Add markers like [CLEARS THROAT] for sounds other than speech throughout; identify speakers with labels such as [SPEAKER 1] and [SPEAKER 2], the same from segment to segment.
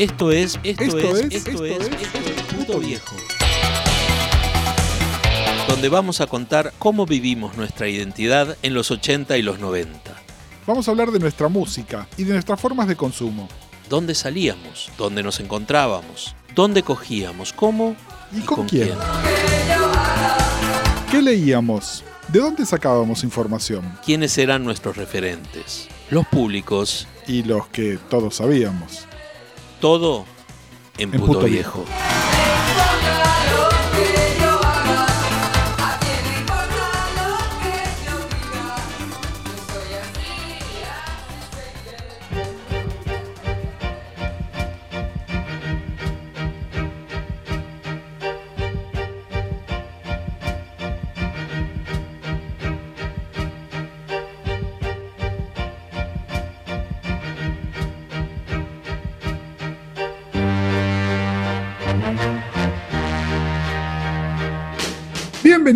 [SPEAKER 1] Esto es, esto, es, esto, es, esto es Puto Viejo. Donde vamos a contar cómo vivimos nuestra identidad en los 80 y los 90.
[SPEAKER 2] Vamos a hablar de nuestra música y de nuestras formas de consumo.
[SPEAKER 1] ¿Dónde salíamos? ¿Dónde nos encontrábamos? ¿Dónde cogíamos? ¿Cómo?
[SPEAKER 2] ¿Y, con, quién? ¿Qué leíamos? ¿De dónde sacábamos información?
[SPEAKER 1] ¿Quiénes eran nuestros referentes? Los públicos.
[SPEAKER 2] Y los que todos sabíamos.
[SPEAKER 1] Todo en, Puto, viejo.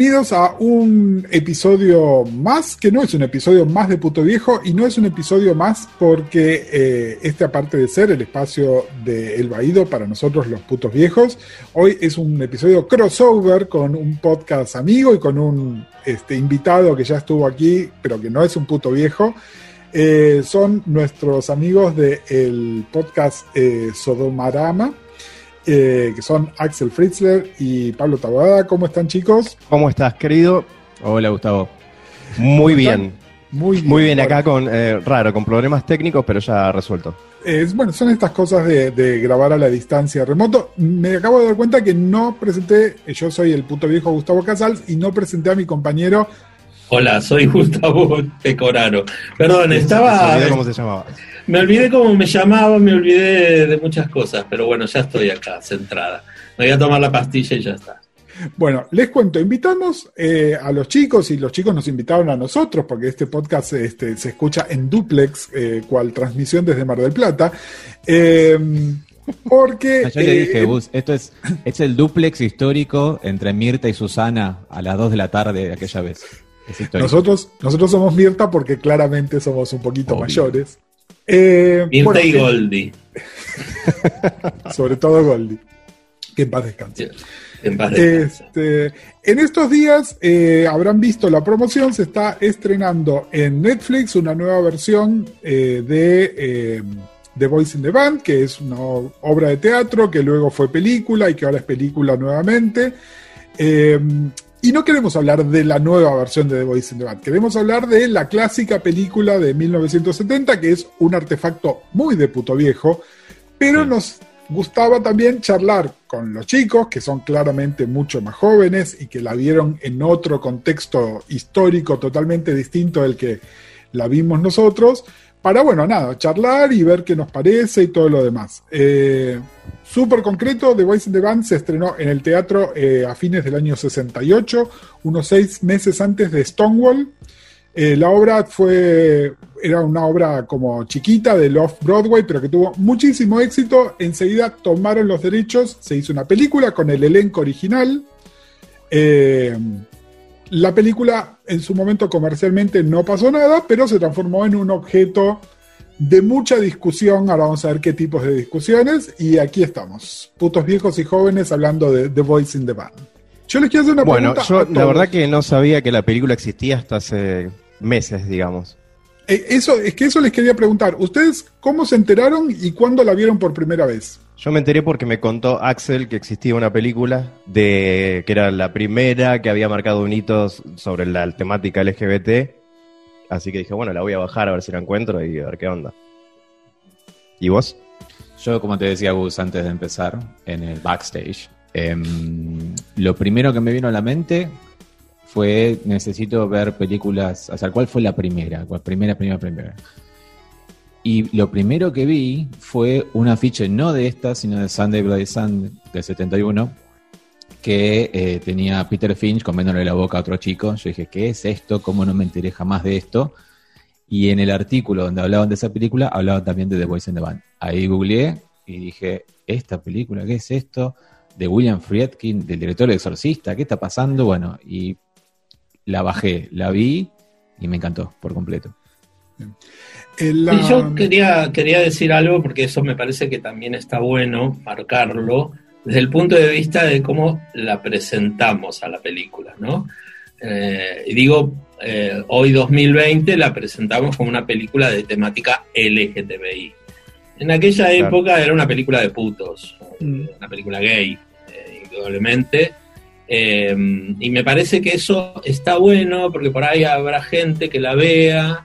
[SPEAKER 2] Bienvenidos a un episodio más, que no es un episodio más de Puto Viejo y no es un episodio más porque eh, este aparte de ser el espacio de El Baído para nosotros los putos viejos, hoy es un episodio crossover con un podcast amigo y con un este, invitado que ya estuvo aquí, pero que no es un puto viejo. Eh, son nuestros amigos del podcast eh, Sodomarama eh, que son Axel Fritzler y Pablo Taboada. ¿Cómo están, chicos?
[SPEAKER 3] ¿Cómo estás, querido? Hola, Gustavo. Muy bien. Muy bien. Muy bien, acá con, eh, raro, con problemas técnicos, pero ya resuelto.
[SPEAKER 2] Es, bueno, son estas cosas de, grabar a la distancia remoto. Me acabo de dar cuenta que no presenté, yo soy el puto viejo Gustavo Casals y no presenté a mi compañero.
[SPEAKER 4] Hola, soy Gustavo Pecoraro. Perdón, estaba.
[SPEAKER 3] ¿Cómo se llamaba?
[SPEAKER 4] Me olvidé cómo me llamaba, me olvidé de muchas cosas, pero bueno, ya estoy acá, centrada. Me voy a tomar la pastilla y ya está.
[SPEAKER 2] Bueno, les cuento, invitamos eh, a los chicos y los chicos nos invitaron a nosotros porque este podcast este, se escucha en duplex, eh, cual transmisión desde Mar del Plata. Eh, porque. [LAUGHS]
[SPEAKER 3] Yo le dije, Gus, esto es, es el duplex histórico entre Mirta y Susana a las 2 de la tarde de aquella vez.
[SPEAKER 2] Nosotros, nosotros somos Mirta porque claramente somos un poquito mayores.
[SPEAKER 4] Eh, Mirta y Goldie. [LAUGHS]
[SPEAKER 2] sobre todo Goldie. Que en paz descanse.
[SPEAKER 4] En, paz descanse.
[SPEAKER 2] Este, en estos días eh, habrán visto la promoción, se está estrenando en Netflix una nueva versión eh, de eh, The Voice in the Band, que es una obra de teatro que luego fue película y que ahora es película nuevamente. Y no queremos hablar de la nueva versión de The Voice in the Band, queremos hablar de la clásica película de 1970, que es un artefacto muy de puto viejo, pero nos gustaba también charlar con los chicos, que son claramente mucho más jóvenes y que la vieron en otro contexto histórico totalmente distinto del que la vimos nosotros, para, bueno, nada, charlar y ver qué nos parece y todo lo demás. Eh, Súper concreto, The Voice in the Band se estrenó en el teatro eh, a fines del año 68, unos seis meses antes de Stonewall. Eh, la obra fue, era una obra como chiquita de Off Broadway, pero que tuvo muchísimo éxito. Enseguida tomaron los derechos, se hizo una película con el elenco original. Eh, la película en su momento comercialmente no pasó nada, pero se transformó en un objeto de mucha discusión. Ahora vamos a ver qué tipos de discusiones. Y aquí estamos, putos viejos y jóvenes hablando de The Voice in the Band. Yo les quiero hacer una
[SPEAKER 3] pregunta. Bueno, yo la verdad que no sabía que la película existía hasta hace meses, digamos.
[SPEAKER 2] Eh, eso, es que eso les quería preguntar. ¿Ustedes cómo se enteraron y cuándo la vieron por primera vez?
[SPEAKER 3] Yo me enteré porque me contó Axel que existía una película de que era la primera que había marcado un hito sobre la temática LGBT. Así que dije, bueno, la voy a bajar a ver si la encuentro y a ver qué onda. ¿Y vos?
[SPEAKER 5] Yo, como te decía Gus antes de empezar, en el backstage, em, lo primero que me vino a la mente fue necesito ver películas, o sea, ¿cuál fue la primera? ¿Cuál primera, primera, primera? Y lo primero que vi fue un afiche no de esta, sino de Sunday Bloody Sunday del 71, que eh, tenía Peter Finch comiéndole la boca a otro chico. Yo dije, ¿qué es esto? ¿Cómo no me enteré jamás de esto? Y en el artículo donde hablaban de esa película, hablaban también de The Voice in the Band. Ahí googleé y dije, ¿esta película qué es esto? De William Friedkin, del director del Exorcista, ¿qué está pasando? Bueno, y la bajé, la vi y me encantó por completo.
[SPEAKER 2] El,
[SPEAKER 4] Sí, yo quería, quería decir algo porque eso me parece que también está bueno marcarlo desde el punto de vista de cómo la presentamos a la película, ¿no? Eh, y digo, eh, hoy 2020 la presentamos como una película de temática LGTBI. En aquella
[SPEAKER 3] Claro.
[SPEAKER 4] época era una película de putos,
[SPEAKER 2] Mm.
[SPEAKER 4] una película gay, eh, indudablemente. Eh, y me parece que eso está bueno porque por ahí habrá gente que la vea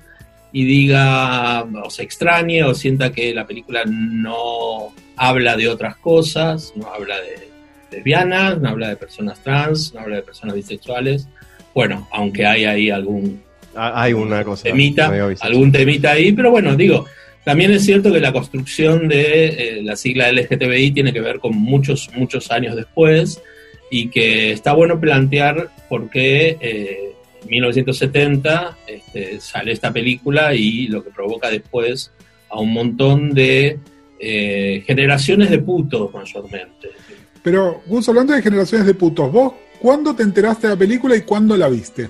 [SPEAKER 4] y diga o se extrañe o sienta que la película no habla de otras cosas, no habla de lesbianas, no habla de personas trans, no habla de personas bisexuales. Bueno, aunque hay ahí algún
[SPEAKER 3] Ah, Hay una cosa.
[SPEAKER 4] temita, algún temita ahí, pero bueno, digo, también es cierto que la construcción de eh, la sigla LGTBI tiene que ver con muchos, muchos años después y que está bueno plantear por qué eh, 1970 este, sale esta película y lo que provoca después a un montón de eh, generaciones de putos mayormente.
[SPEAKER 2] Pero, Gus, hablando de generaciones de putos, ¿vos cuándo te enteraste de la película y cuándo la viste?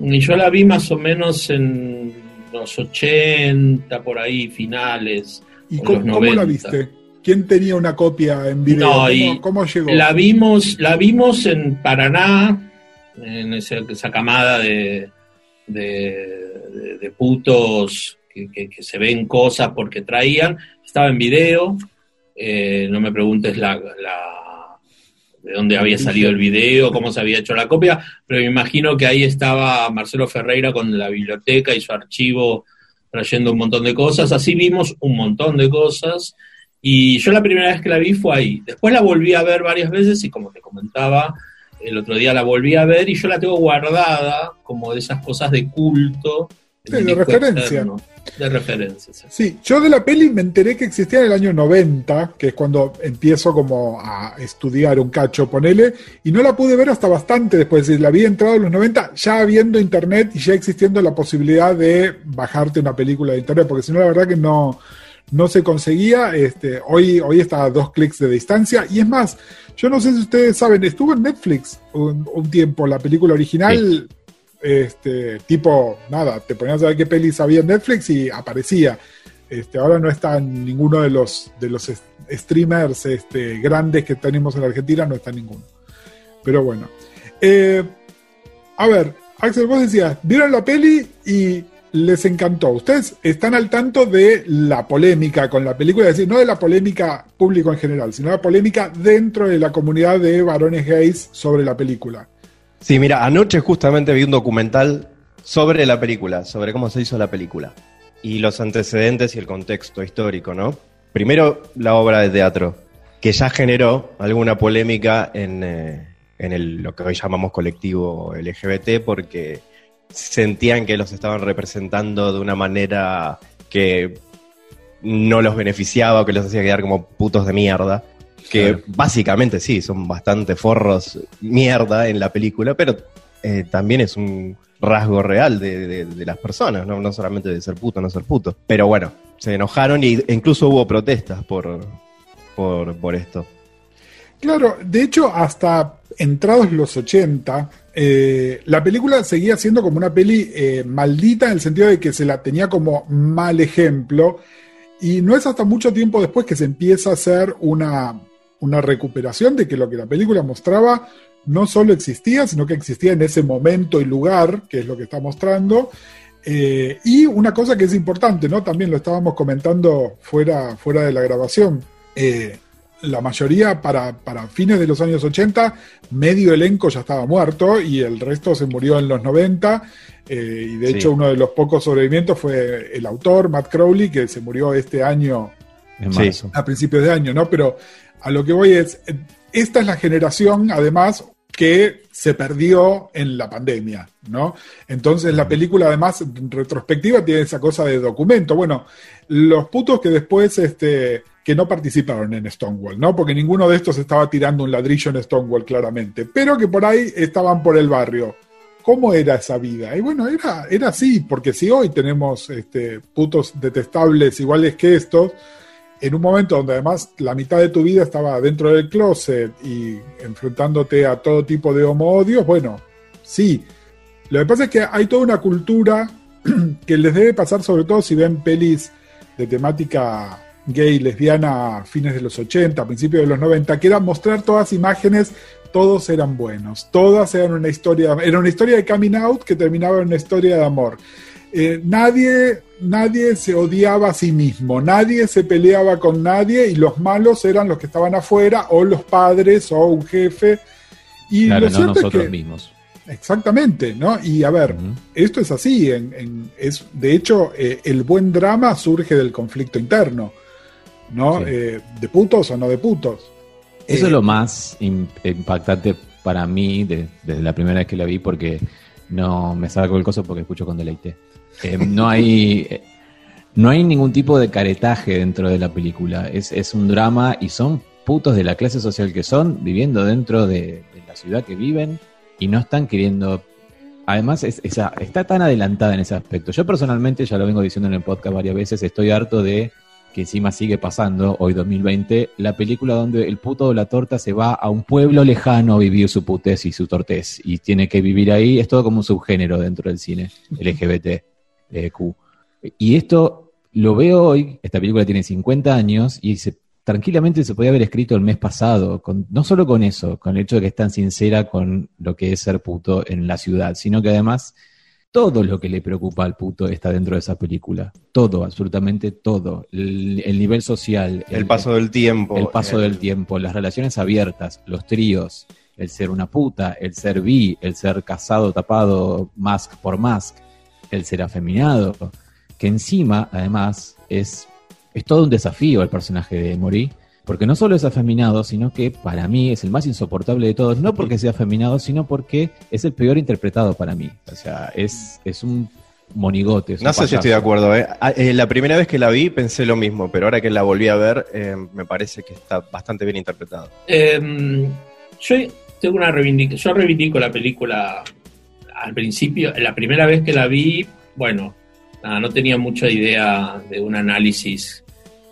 [SPEAKER 4] Y yo la vi más o menos en los 80, por ahí, finales.
[SPEAKER 2] ¿Y cómo,
[SPEAKER 4] los
[SPEAKER 2] cómo la
[SPEAKER 4] 90.
[SPEAKER 2] viste? ¿Quién tenía una copia en video?
[SPEAKER 4] No,
[SPEAKER 2] ¿Cómo,
[SPEAKER 4] y
[SPEAKER 2] cómo llegó?
[SPEAKER 4] La vimos, la vimos en Paraná, en esa camada de, de, de- de putos que, que- que se ven cosas porque traían. Estaba en video, eh, no me preguntes la, la- de dónde había salido el video, cómo se había hecho la copia, pero me imagino que ahí estaba Marcelo Ferreira con la biblioteca y su archivo trayendo un montón de cosas. Así vimos un montón de cosas. Y yo la primera vez que la vi fue ahí. Después la volví a ver varias veces y como te comentaba, el otro día la volví a ver y yo la tengo guardada como de esas cosas de culto.
[SPEAKER 2] Sí, de referencia.
[SPEAKER 4] externo. De referencia. sí.
[SPEAKER 2] Sí, yo de la peli me enteré que existía en el año 90, que es cuando empiezo como a estudiar un cacho, ponele, y no la pude ver hasta bastante después, es decir, la había entrado en los 90 ya habiendo internet y ya existiendo la posibilidad de bajarte una película de internet, porque si no la verdad que no, no se conseguía, este, hoy, hoy está a dos clics de distancia, y es más, yo no sé si ustedes saben, estuvo en Netflix un, un tiempo la película original, este, tipo, nada, te ponías a ver qué pelis había en Netflix y aparecía. Este, ahora no está en ninguno de los, de los streamers este, grandes que tenemos en Argentina, no está ninguno. Pero bueno. Eh, a ver, Axel, vos decías, vieron la peli y les encantó. Ustedes están al tanto de la polémica con la película, es decir, no de la polémica público en general, sino la polémica dentro de la comunidad de varones gays sobre la película.
[SPEAKER 3] Sí, mira, anoche justamente vi un documental sobre la película, sobre cómo se hizo la película. Y los antecedentes y el contexto histórico, ¿no? Primero, la obra de teatro, que ya generó alguna polémica en, eh, en lo que hoy llamamos colectivo LGBT, porque sentían que los estaban representando de una manera que no los beneficiaba, o que los hacía quedar como putos de mierda. Que
[SPEAKER 5] Claro.
[SPEAKER 3] básicamente sí, son bastante forros mierda en la película, pero eh, también es un rasgo real de, de- de las personas, ¿no? no solamente de ser puto no ser puto. Pero bueno, se enojaron y, e incluso hubo protestas por, por, por esto.
[SPEAKER 2] Claro, de hecho, hasta entrados los 80, eh, la película seguía siendo como una peli eh, maldita en el sentido de que se la tenía como mal ejemplo. Y no es hasta mucho tiempo después que se empieza a hacer una, una recuperación de que lo que la película mostraba no solo existía, sino que existía en ese momento y lugar, que es lo que está mostrando. Eh, y una cosa que es importante, ¿no? También lo estábamos comentando fuera, fuera de la grabación. La mayoría para, para fines de los años 80, medio elenco ya estaba muerto y el resto se murió en los 90. eh, y de
[SPEAKER 3] Sí.
[SPEAKER 2] hecho uno de los pocos sobrevivientes fue el autor, Matt Crowley, que se murió este año
[SPEAKER 5] En marzo.
[SPEAKER 2] a principios de año, ¿no? Pero a lo que voy es, eh, esta es la generación, además, que se perdió en la pandemia, ¿no? Entonces la película, además, en retrospectiva, tiene esa cosa de documento. Bueno, los putos que después, este, que no participaron en Stonewall, ¿no? Porque ninguno de estos estaba tirando un ladrillo en Stonewall, claramente, pero que por ahí estaban por el barrio. ¿Cómo era esa vida? Y bueno, era, era así, porque si hoy tenemos este, putos detestables iguales que estos, en un momento donde además la mitad de tu vida estaba dentro del closet y enfrentándote a todo tipo de homo-odios, bueno, sí. Lo que pasa es que hay toda una cultura [CLEARS THROAT] que les debe pasar sobre todo si ven pelis de temática gay, lesbiana, fines de los 80, principios de los 90, que era mostrar todas imágenes, todos eran buenos, todas eran una historia, era una historia de coming out que terminaba en una historia de amor. Eh, nadie, nadie se odiaba a sí mismo, nadie se peleaba con nadie y los malos eran los que estaban afuera o los padres o un jefe. Y
[SPEAKER 5] Claro,
[SPEAKER 2] lo
[SPEAKER 5] no
[SPEAKER 2] cierto es
[SPEAKER 5] nosotros
[SPEAKER 2] que-
[SPEAKER 5] mismos.
[SPEAKER 2] Exactamente, ¿no? Y a ver, esto es así, en, en- es, de hecho, eh, el buen drama surge del conflicto interno, ¿no?
[SPEAKER 5] Sí.
[SPEAKER 2] Eh, de putos o no de putos.
[SPEAKER 5] Eso es lo más im- impactante para mí de- desde la primera vez que la vi porque no me saco el coso porque escucho con deleite. Eh, no hay no hay ningún tipo de caretaje dentro de la película. Es, es un drama y son putos de la clase social que son, viviendo dentro de, la ciudad que viven y no están queriendo... Además, es- está tan adelantada en ese aspecto. Yo personalmente, ya lo vengo diciendo en el podcast varias veces, estoy harto de que encima sigue pasando, hoy 2020, la película donde el puto de la torta se va a un pueblo lejano a vivir su putez y su tortez y tiene que vivir ahí, es todo como un subgénero dentro del cine LGBT. Eh, Q. Y esto lo veo hoy, esta película tiene 50 años y se, tranquilamente se podía haber escrito el mes pasado, con, no solo con eso, con el hecho de que es tan sincera con lo que es ser puto en la ciudad, sino que además todo lo que le preocupa al puto está dentro de esa película. Todo, absolutamente todo. El, el nivel social,
[SPEAKER 3] El paso del tiempo.
[SPEAKER 5] el paso
[SPEAKER 3] eh,
[SPEAKER 5] del tiempo, las relaciones abiertas, los tríos, el ser una puta, el ser bi, el ser casado, tapado, mask por mask, el ser afeminado, que encima, además, es, es todo un desafío el personaje de Emory, porque no solo es afeminado, sino que para mí es el más insoportable de todos, no porque sea afeminado, sino porque es el peor interpretado para mí. O sea, es, es un monigote. es un
[SPEAKER 3] No sé si estoy de acuerdo. ¿eh? Ah, eh, la primera vez que la vi pensé lo mismo, pero ahora que la volví a ver eh, me parece que está bastante bien interpretado.
[SPEAKER 4] Eh, yo tengo una reivindic yo reivindico la película al principio, la primera vez que la vi, bueno, no tenía mucha idea de un análisis,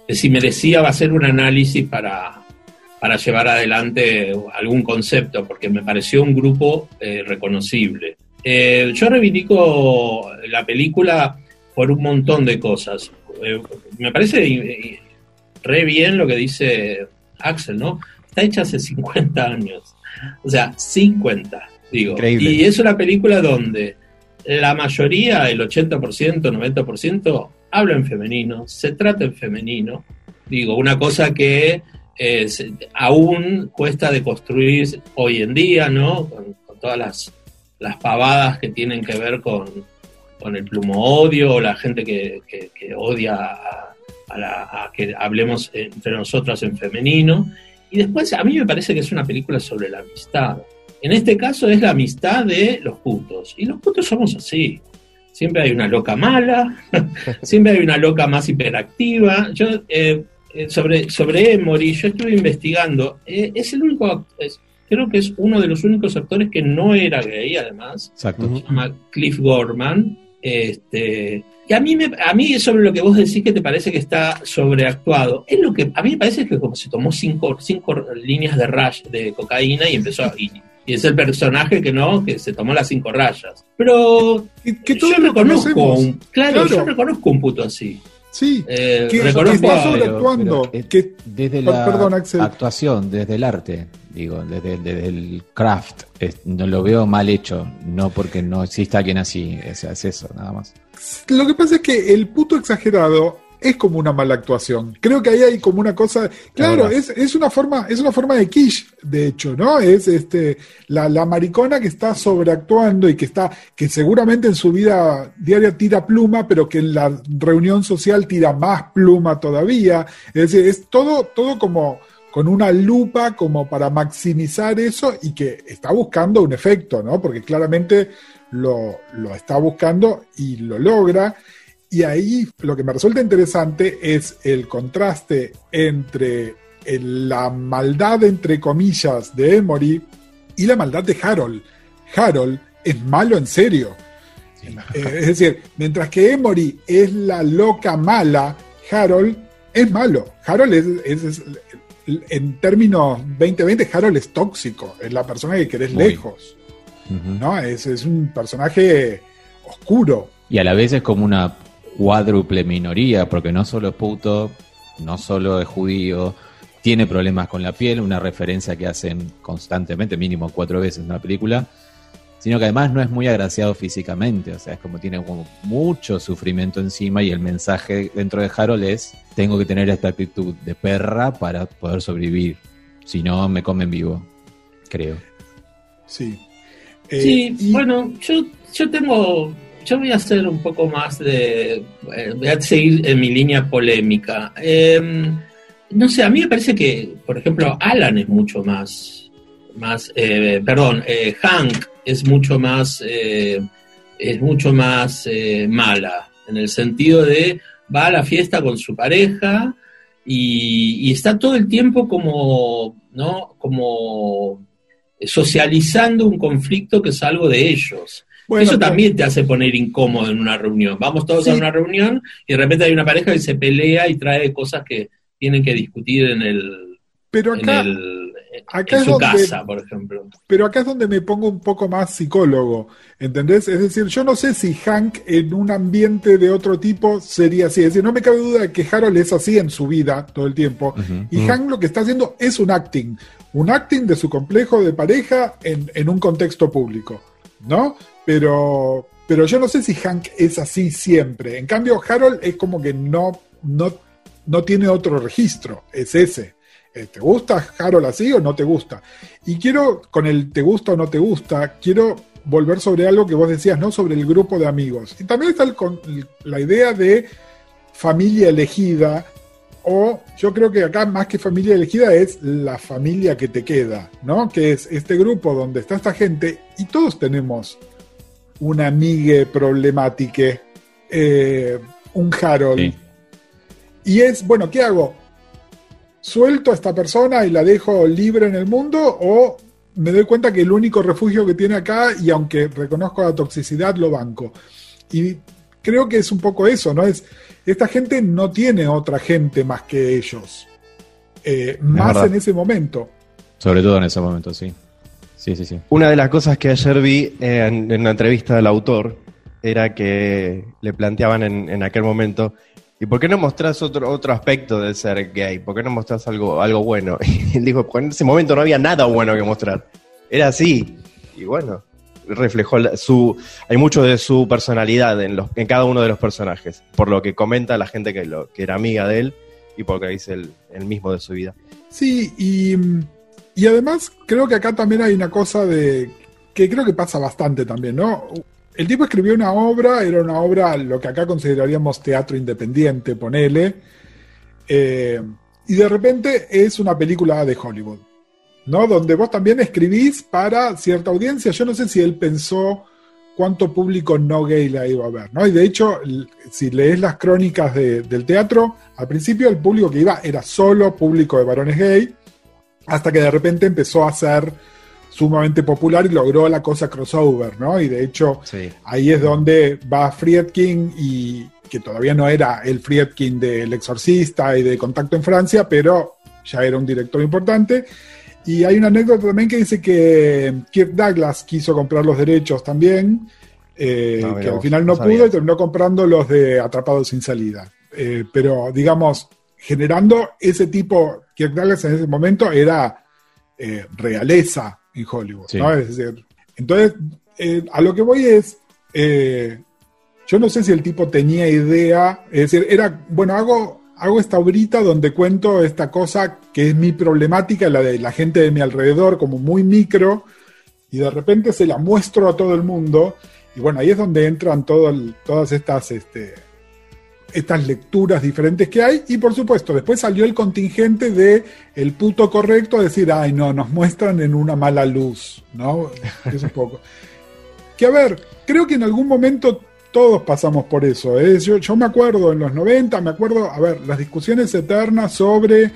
[SPEAKER 4] de si merecía va a ser un análisis para, para llevar adelante algún concepto, porque me pareció un grupo eh, reconocible. Eh, yo reivindico la película por un montón de cosas. Eh, me parece re bien lo que dice Axel, ¿no? Está hecha hace 50 años. O sea, 50, digo.
[SPEAKER 3] Increíble.
[SPEAKER 4] Y es una película donde la mayoría, el 80%, 90%, habla en femenino, se trata en femenino. Digo, una cosa que eh, aún cuesta de construir hoy en día, ¿no? Con, con todas las, las pavadas que tienen que ver con, con el plumo odio, o la gente que, que- que odia a, a la- a que hablemos entre nosotras en femenino. Y después, a mí me parece que es una película sobre la amistad. En este caso es la amistad de los putos. Y los putos somos así. Siempre hay una loca mala, [LAUGHS] siempre hay una loca más hiperactiva. Yo, eh, eh, sobre, sobre Emory, yo estuve investigando. eh, es el único, es- creo que es uno de los únicos actores que no era gay, además
[SPEAKER 5] Exacto.
[SPEAKER 4] se llama Cliff Gorman. Este, y a mí, me, a mí sobre lo que vos decís que te parece que está sobreactuado, es lo que a mí me parece que como se tomó cinco, cinco líneas de rash de cocaína y empezó a, y, y es el personaje que no, que se tomó las cinco rayas. Pero
[SPEAKER 2] Que, que
[SPEAKER 4] yo reconozco, un, claro,
[SPEAKER 2] Claro.
[SPEAKER 4] yo reconozco un puto así.
[SPEAKER 2] Sí,
[SPEAKER 4] Eh,
[SPEAKER 2] que,
[SPEAKER 4] reconozco
[SPEAKER 2] está sobreactuando. que,
[SPEAKER 5] Desde la
[SPEAKER 2] perdón, Axel.
[SPEAKER 5] actuación, desde el arte, digo, desde, desde el craft, es- no lo veo mal hecho, no porque no exista alguien así, es, es eso, nada más.
[SPEAKER 2] Lo que pasa es que el puto exagerado es como una mala actuación. Creo que ahí hay como una cosa. Claro, es, es una forma, es una forma de quiche, de hecho, ¿no? Es este la, la maricona que está sobreactuando y que está, que seguramente en su vida diaria tira pluma, pero que en la reunión social tira más pluma todavía. Es decir, es todo, todo como con una lupa como para maximizar eso y que está buscando un efecto, ¿no? Porque claramente lo, lo está buscando y lo logra. Y ahí lo que me resulta interesante es el contraste entre el- la maldad, entre comillas, de Emory y la maldad de Harold. Harold es malo en serio. Eh, es decir, mientras que Emory es la loca mala, Harold es malo. Harold es, es- es- en términos 2020, Harold es tóxico, es la persona que querés
[SPEAKER 5] Muy.
[SPEAKER 2] lejos. ¿no? Es, es un personaje oscuro,
[SPEAKER 5] Y a la vez es como una cuádruple minoría, porque no solo es puto, no solo es judío, tiene problemas con la piel, una referencia que hacen constantemente, mínimo cuatro veces en una película, sino que además no es muy agraciado físicamente, o sea, es como tiene como mucho sufrimiento encima y el mensaje dentro de Harold es, tengo que tener esta actitud de perra para poder sobrevivir, si no me comen vivo, creo.
[SPEAKER 2] Sí.
[SPEAKER 4] Eh, sí, bueno, yo, yo tengo yo voy a hacer un poco más de. Eh, voy a seguir en mi línea polémica. Em, no sé, a mí me parece que, por ejemplo, Alan es mucho más. más eh, perdón, eh, Hank es mucho más. es mucho más mala. En el sentido de va a la fiesta con su pareja y, y está todo el tiempo como. ¿no? como socializando un conflicto que es algo de ellos. Eso también te hace poner incómodo en una reunión. Vamos todos a una reunión y de repente hay una pareja que se pelea y trae cosas que tienen que discutir en el.
[SPEAKER 2] Pero acá,
[SPEAKER 4] en, su casa, por ejemplo.
[SPEAKER 2] Pero acá es donde me pongo un poco más psicólogo, ¿entendés? Es decir, yo no sé si Hank en un ambiente de otro tipo sería así. Es decir, no me cabe duda de que Harold es así en su vida todo el tiempo. y Hank lo que está haciendo es un acting. Un acting de su complejo de pareja en, en un contexto público. ¿No? Pero, pero yo no sé si Hank es así siempre. En cambio, Harold es como que no, no, no tiene otro registro, es ese. Eh, ¿Te gusta Harold así o no te gusta? Y quiero, con el te gusta o no te gusta, quiero volver sobre algo que vos decías, ¿no? Sobre el grupo de amigos. Y también está la idea de familia elegida, o yo creo que acá más que familia elegida es la familia que te queda, ¿no? Que es este grupo donde está esta gente y todos tenemos una amiga problemática, eh, un Harold. Y es, bueno, ¿qué hago? ¿Suelto a esta persona y la dejo libre en el mundo o me doy cuenta que el único refugio que tiene acá, y aunque reconozco la toxicidad, lo banco? Y creo que es un poco eso, ¿no? Es, esta gente no tiene otra gente más que ellos. Eh, más en ese momento.
[SPEAKER 5] Sobre todo en ese momento, sí. Sí, sí, sí.
[SPEAKER 3] Una de las cosas que ayer vi en, una entrevista del autor era que le planteaban en, aquel momento, ¿y por qué no mostrás otro, otro aspecto de ser gay? ¿Por qué no mostrás algo, algo bueno? [LAUGHS] Y él dijo, en ese momento no había nada bueno que mostrar. Era así. Y bueno, reflejó su... Hay mucho de su personalidad en, los, en cada uno de los personajes, por lo que comenta la gente que, lo, que era amiga de él y por lo que dice el mismo de su vida.
[SPEAKER 2] Sí, y y además, creo que acá también hay una cosa de. que creo que pasa bastante también, ¿no? El tipo escribió una obra, era una obra, lo que acá consideraríamos teatro independiente, ponele. Eh, y de repente es una película de Hollywood, ¿no? Donde vos también escribís para cierta audiencia. Yo no sé si él pensó cuánto público no gay la iba a ver, ¿no? Y de hecho, si lees las crónicas del teatro, al principio el público que iba era solo público de varones gay hasta que de repente empezó a ser sumamente popular y logró la cosa crossover, ¿no? Y de hecho, ahí es donde va Friedkin y que todavía no era el Friedkin del Exorcista y de Contacto en Francia, pero ya era un director importante. Y hay una anécdota también que dice que Kirk Douglas quiso comprar los derechos también, eh, que al final no, pudo y terminó comprando los de Atrapados sin salida. Eh, pero digamos, generando ese tipo, Kirk Douglas en ese momento era eh, realeza en Hollywood, ¿no? Es decir, entonces, eh, a lo que voy es, eh, yo no sé si el tipo tenía idea, es decir, era, bueno, hago, hago esta obrita donde cuento esta cosa que es mi problemática, la de la gente de mi alrededor, como muy micro, y de repente se la muestro a todo el mundo, y bueno, ahí es donde entran todas estas... Este, estas lecturas diferentes que hay y por supuesto después salió el contingente de el puto correcto a decir, ay no, nos muestran en una mala luz, ¿no? [LAUGHS] Es un poco. que a ver, creo que en algún momento todos pasamos por eso. ¿eh? Yo, yo, me acuerdo en los 90, me acuerdo, a ver, las discusiones eternas sobre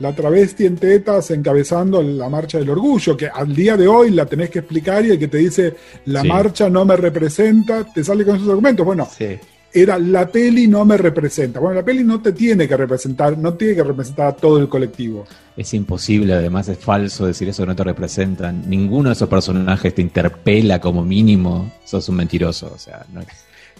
[SPEAKER 2] la travesti en tetas encabezando la marcha del orgullo, que al día de hoy la tenés que explicar y el que te dice la marcha no me representa, te sale con esos argumentos. Bueno, sí era la peli no me representa. Bueno, la peli no te tiene que representar, no tiene que representar a todo el colectivo.
[SPEAKER 5] Es imposible, además es falso decir eso no te representan. Ninguno de esos personajes te interpela como mínimo, sos un mentiroso. O sea,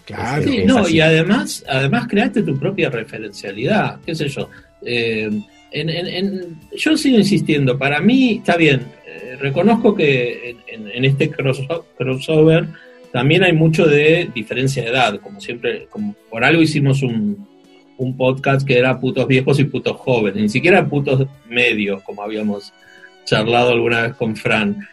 [SPEAKER 2] Claro.
[SPEAKER 4] Sí,
[SPEAKER 5] Es
[SPEAKER 4] no,
[SPEAKER 5] así.
[SPEAKER 4] y además, además creaste tu propia referencialidad, qué sé yo. Eh, en- en- en- yo sigo insistiendo, para mí está bien, eh, reconozco que en, en- en este crosso- crossover también hay mucho de diferencia de edad, como siempre, como por algo hicimos un, un podcast que era putos viejos y putos jóvenes, ni siquiera putos medios, como habíamos charlado alguna vez con Fran.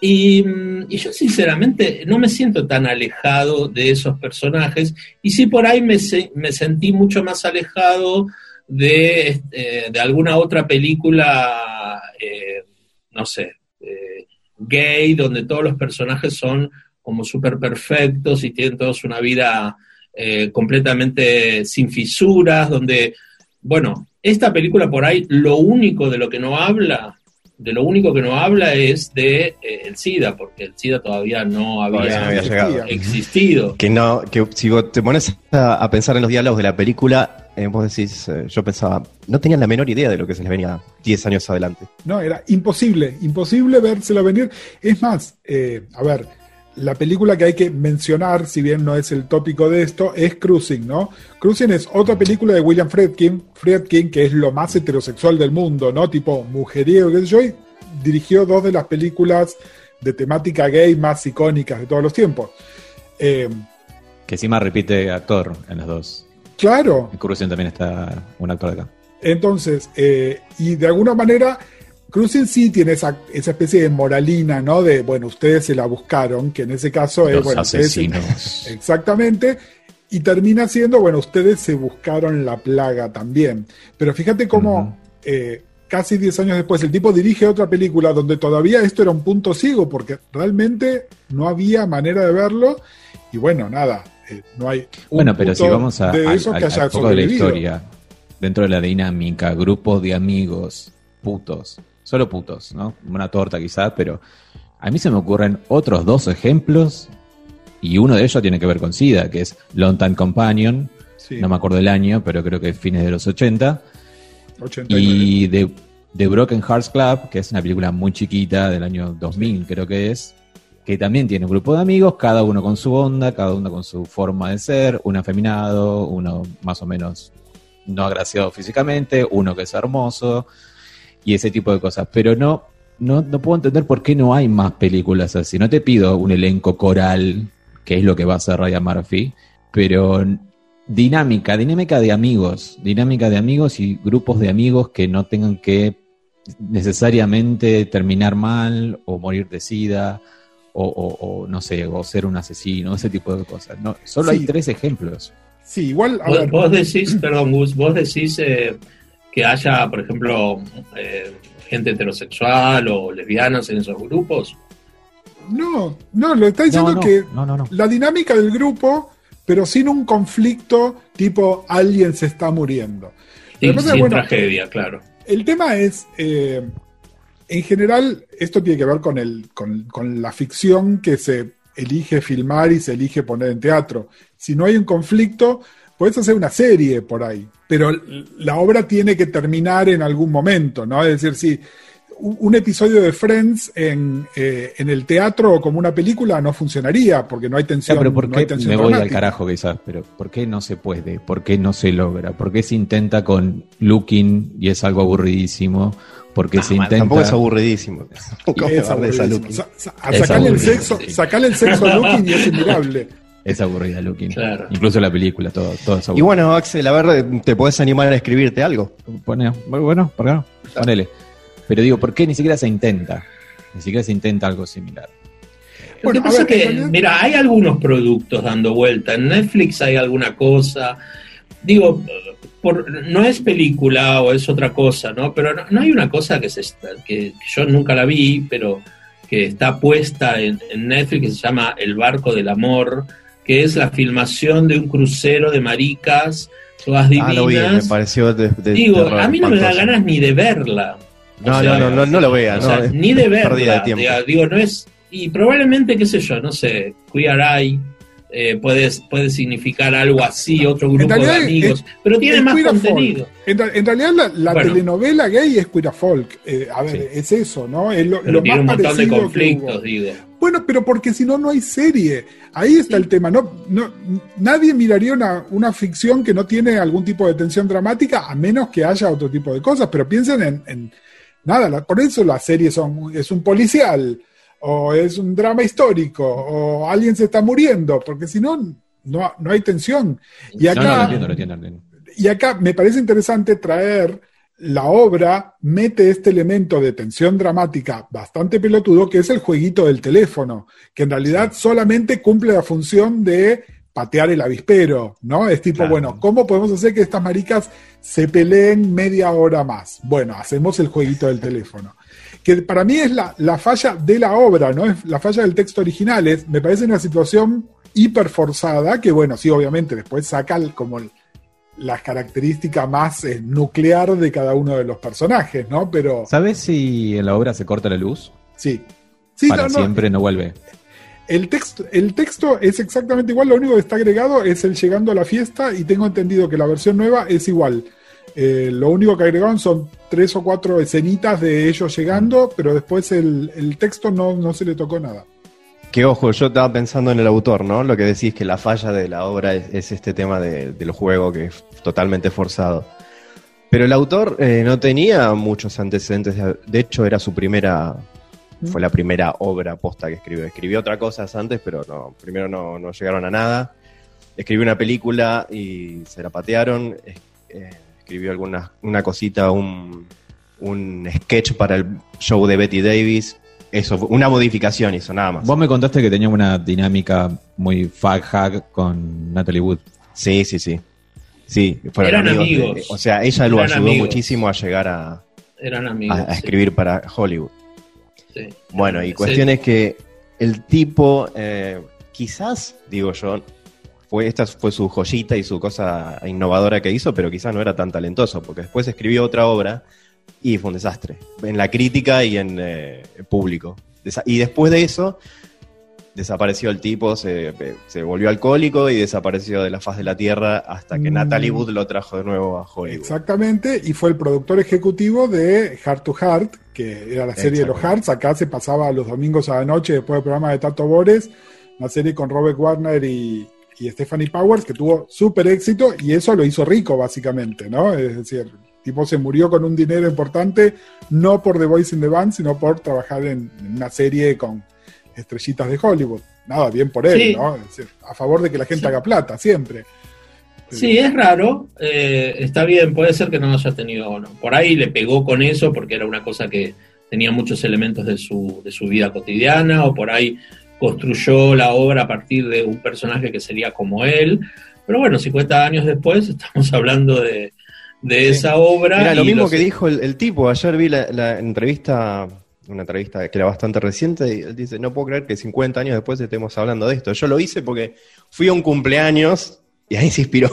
[SPEAKER 4] Y, mm, yo sinceramente no me siento tan alejado de esos personajes y sí por ahí me, me sentí mucho más alejado de, eh, de alguna otra película, eh, no sé, eh, gay, donde todos los personajes son como súper perfectos y tienen todos una vida eh, completamente sin fisuras, donde, bueno, esta película por ahí lo único de lo que no habla de lo único que no habla es de eh, el SIDA, porque el SIDA todavía no había,
[SPEAKER 3] Todavía no había llegado.
[SPEAKER 4] existido.
[SPEAKER 3] Que no, que si vos te pones a, a pensar en los diálogos de la película, eh, vos decís, eh, yo pensaba, no tenían la menor idea de lo que se les venía 10 años adelante.
[SPEAKER 2] No, era imposible, imposible vérsela venir. Es más, eh, a ver, la película que hay que mencionar, si bien no es el tópico de esto, es Cruising, ¿no? Cruising es otra película de William Friedkin, Friedkin, que es lo más heterosexual del mundo, ¿no? Tipo mujeriego, qué sé yo, y dirigió dos de las películas de temática gay más icónicas de todos los tiempos. Eh,
[SPEAKER 5] Que encima repite actor en las dos.
[SPEAKER 2] claro,
[SPEAKER 5] En Cruisen también está un actor de acá.
[SPEAKER 2] Entonces, eh, y de alguna manera, Cruising sí tiene esa, esa especie de moralina, ¿no? De, bueno, ustedes se la buscaron, que en ese caso es,
[SPEAKER 5] Los
[SPEAKER 2] bueno, ustedes
[SPEAKER 5] asesinos. [LAUGHS]
[SPEAKER 2] exactamente, y termina siendo, bueno, ustedes se buscaron la plaga también. Pero fíjate cómo eh, casi 10 años después el tipo dirige otra película donde todavía esto era un punto ciego, porque realmente no había manera de verlo, y bueno, nada, eh, no hay... un
[SPEAKER 5] Bueno, pero si vamos a,
[SPEAKER 2] de
[SPEAKER 5] al-
[SPEAKER 2] eso
[SPEAKER 5] al-
[SPEAKER 2] que haya
[SPEAKER 5] al poco de la historia, dentro de la dinámica, grupos de amigos, putos, solo putos, ¿no? Una torta quizás, pero a mí se me ocurren otros dos ejemplos y uno de ellos tiene que ver con SIDA, que es Long Time Companion,
[SPEAKER 2] Sí,
[SPEAKER 5] no me acuerdo el año, pero creo que es fines de los 80,
[SPEAKER 2] 89.
[SPEAKER 5] y The, The Broken Hearts Club, que es una película muy chiquita del año 2000, creo que es, que también tiene un grupo de amigos, cada uno con su onda, cada uno con su forma de ser, uno afeminado, uno más o menos no agraciado físicamente, uno que es hermoso, y ese tipo de cosas. Pero no, no, no puedo entender por qué no hay más películas así. No te pido un elenco coral, que es lo que va a hacer Ryan Murphy, pero dinámica, dinámica de amigos, dinámica de amigos y grupos de amigos que no tengan que necesariamente terminar mal o morir de sida o, o- o, no sé, o ser un asesino, ese tipo de cosas. No, solo hay tres ejemplos.
[SPEAKER 2] Sí, igual, a
[SPEAKER 4] Vos,
[SPEAKER 2] ver,
[SPEAKER 4] vos decís, perdón, Gus, vos decís eh, que haya, por ejemplo, eh, gente heterosexual o lesbianas en esos grupos.
[SPEAKER 2] no, no, lo está diciendo
[SPEAKER 5] No, no,
[SPEAKER 2] que
[SPEAKER 5] no, no, no.
[SPEAKER 2] la dinámica del grupo, pero sin un conflicto tipo alguien se está muriendo. Que
[SPEAKER 4] Sin,
[SPEAKER 2] es, bueno,
[SPEAKER 4] tragedia, claro.
[SPEAKER 2] El tema es, eh, en general, esto tiene que ver con, el, con, con la ficción que se elige filmar y se elige poner en teatro. Si no hay un conflicto, puedes hacer una serie por ahí, pero la obra tiene que terminar en algún momento, ¿no? Es decir, si un un episodio de Friends en, eh, en el teatro o como una película no funcionaría porque no hay
[SPEAKER 5] Ya,
[SPEAKER 2] tensión.
[SPEAKER 5] pero ¿por
[SPEAKER 2] no hay
[SPEAKER 5] qué
[SPEAKER 2] tensión
[SPEAKER 5] me voy al carajo quizás? Pero ¿por qué no se puede? ¿Por qué no se logra? ¿Por qué se intenta con Looking y es algo aburridísimo? ¿Por qué
[SPEAKER 3] Ah,
[SPEAKER 5] se
[SPEAKER 3] man,
[SPEAKER 5] intenta...
[SPEAKER 3] Tampoco es aburridísimo. [LAUGHS] ¿Cómo
[SPEAKER 2] Es aburridísimo. Sa- sa- sacarle el sexo,
[SPEAKER 4] sí.
[SPEAKER 2] sacarle el sexo a Looking y es inmirable.
[SPEAKER 5] Es aburrida.
[SPEAKER 4] Claro.
[SPEAKER 5] Incluso la película, todo, todo es
[SPEAKER 3] Y
[SPEAKER 5] aburrido.
[SPEAKER 3] bueno, Axel, a ver, ¿te podés animar a escribirte algo?
[SPEAKER 5] Pone- bueno, ¿por qué no? Ponele. Pero digo, ¿por qué ni siquiera se intenta? Ni siquiera se intenta algo similar.
[SPEAKER 4] Lo
[SPEAKER 2] Bueno,
[SPEAKER 4] que pasa
[SPEAKER 2] ver,
[SPEAKER 4] es que, mira, hay algunos productos dando vuelta. En Netflix hay alguna cosa. Digo, por, no es película o es otra cosa, ¿no? Pero no, no hay una cosa que, se, está- que yo nunca la vi, pero que está puesta en, en Netflix que se llama El Barco del Amor, que es la filmación de un crucero de maricas, todas divinas.
[SPEAKER 3] Ah, lo vi, me pareció de, de
[SPEAKER 4] Digo,
[SPEAKER 3] terror,
[SPEAKER 4] a mí no me da ganas ni de verla.
[SPEAKER 3] No,
[SPEAKER 4] sea,
[SPEAKER 3] no, no, no, no lo veas.
[SPEAKER 4] o sea,
[SPEAKER 3] no, es
[SPEAKER 4] ni de verla.
[SPEAKER 3] de tiempo.
[SPEAKER 4] diga- digo, no es. Y probablemente, qué sé yo, no sé, Queer Eye eh, puede, puede significar algo así, otro grupo de amigos, pero tiene más contenido.
[SPEAKER 2] En, realidad la, la
[SPEAKER 4] Bueno.
[SPEAKER 2] telenovela gay es queer a folk. Eh, a ver,
[SPEAKER 5] Sí.
[SPEAKER 2] es eso, ¿no? Es lo,
[SPEAKER 4] Pero
[SPEAKER 2] lo
[SPEAKER 4] tiene un
[SPEAKER 2] más
[SPEAKER 4] montón de conflictos, digo.
[SPEAKER 2] Bueno, pero porque si no, no hay serie. Ahí está el tema. No, no, nadie miraría una, una, ficción que no tiene algún tipo de tensión dramática, a menos que haya otro tipo de cosas. Pero piensen en, en nada, por eso las series son, es un policial, o es un drama histórico, o alguien se está muriendo, porque si no, no, no hay tensión. Y acá, y acá me parece interesante traer la obra mete este elemento de tensión dramática bastante pelotudo, que es el jueguito del teléfono, que en realidad solamente cumple la función de patear el avispero, ¿no? Es tipo, bueno, ¿cómo podemos hacer que estas maricas se peleen media hora más? Bueno, hacemos el jueguito del teléfono. Que para mí es la, la falla de la obra, ¿no? Es la falla del texto original. Es, me parece una situación hiper forzada, que bueno, sí, obviamente después saca como el, las características más eh, nuclear de cada uno de los personajes, ¿no? Pero.
[SPEAKER 5] ¿Sabes si en la obra se corta la luz?
[SPEAKER 2] Sí.
[SPEAKER 5] sí Para siempre no vuelve.
[SPEAKER 2] El texto, el texto es exactamente igual, lo único que está agregado es el llegando a la fiesta y tengo entendido que la versión nueva es igual. Eh, lo único que agregaron son tres o cuatro escenitas de ellos llegando, pero después el, el texto no, no se le tocó nada.
[SPEAKER 3] Que ojo, yo estaba pensando en el autor, ¿no? Lo que decís que la falla de la obra es, este tema del juego que es totalmente forzado. Pero el autor eh, no tenía muchos antecedentes, de hecho era su primera, fue la primera obra posta que escribió. Escribió otras cosas antes, pero no, primero no, llegaron a nada. Escribió una película y se la patearon. Eh, escribió alguna, una cosita, un, un sketch para el show de Betty Davis, eso, una modificación hizo, nada más.
[SPEAKER 5] Vos me contaste que tenía una dinámica muy fag hag con Natalie Wood.
[SPEAKER 3] Sí, sí, sí. Sí,
[SPEAKER 4] fueron amigos.
[SPEAKER 3] o sea, ella lo ayudó muchísimo a llegar a,
[SPEAKER 4] Eran amigos,
[SPEAKER 3] a, escribir para Hollywood. Sí. Bueno, y cuestión es que el tipo, eh, quizás, digo yo, fue, esta fue su joyita y su cosa innovadora que hizo, pero quizás no era tan talentoso, porque después escribió otra obra y fue un desastre, en la crítica y en eh, el público. Y después de eso, desapareció el tipo, se, volvió alcohólico y desapareció de la faz de la tierra hasta que mm. Natalie Wood lo trajo de nuevo a Hollywood.
[SPEAKER 2] Exactamente, y fue el productor ejecutivo de Heart to Heart, que era la serie de los Hearts. Acá se pasaba los domingos a la noche después del programa de Tato Bores, una serie con Robert Warner y, y Stephanie Powers, que tuvo súper éxito y eso lo hizo rico, básicamente, ¿no? Es decir, tipo se murió con un dinero importante, no por The Voice in the Band, sino por trabajar en, una serie con estrellitas de Hollywood. Nada, bien por él, ¿no? a favor de que la gente haga plata, siempre.
[SPEAKER 4] Sí, es raro, eh, está bien, puede ser que no haya tenido, no. por ahí le pegó con eso porque era una cosa que tenía muchos elementos de su, de su vida cotidiana, o por ahí construyó la obra a partir de un personaje que sería como él, pero bueno, 50 años después estamos hablando de, de esa obra.
[SPEAKER 3] Era lo mismo que dijo el, tipo. Ayer vi la, entrevista, una entrevista que era bastante reciente, y él dice: No puedo creer que 50 años después estemos hablando de esto. Yo lo hice porque fui a un cumpleaños y ahí se inspiró.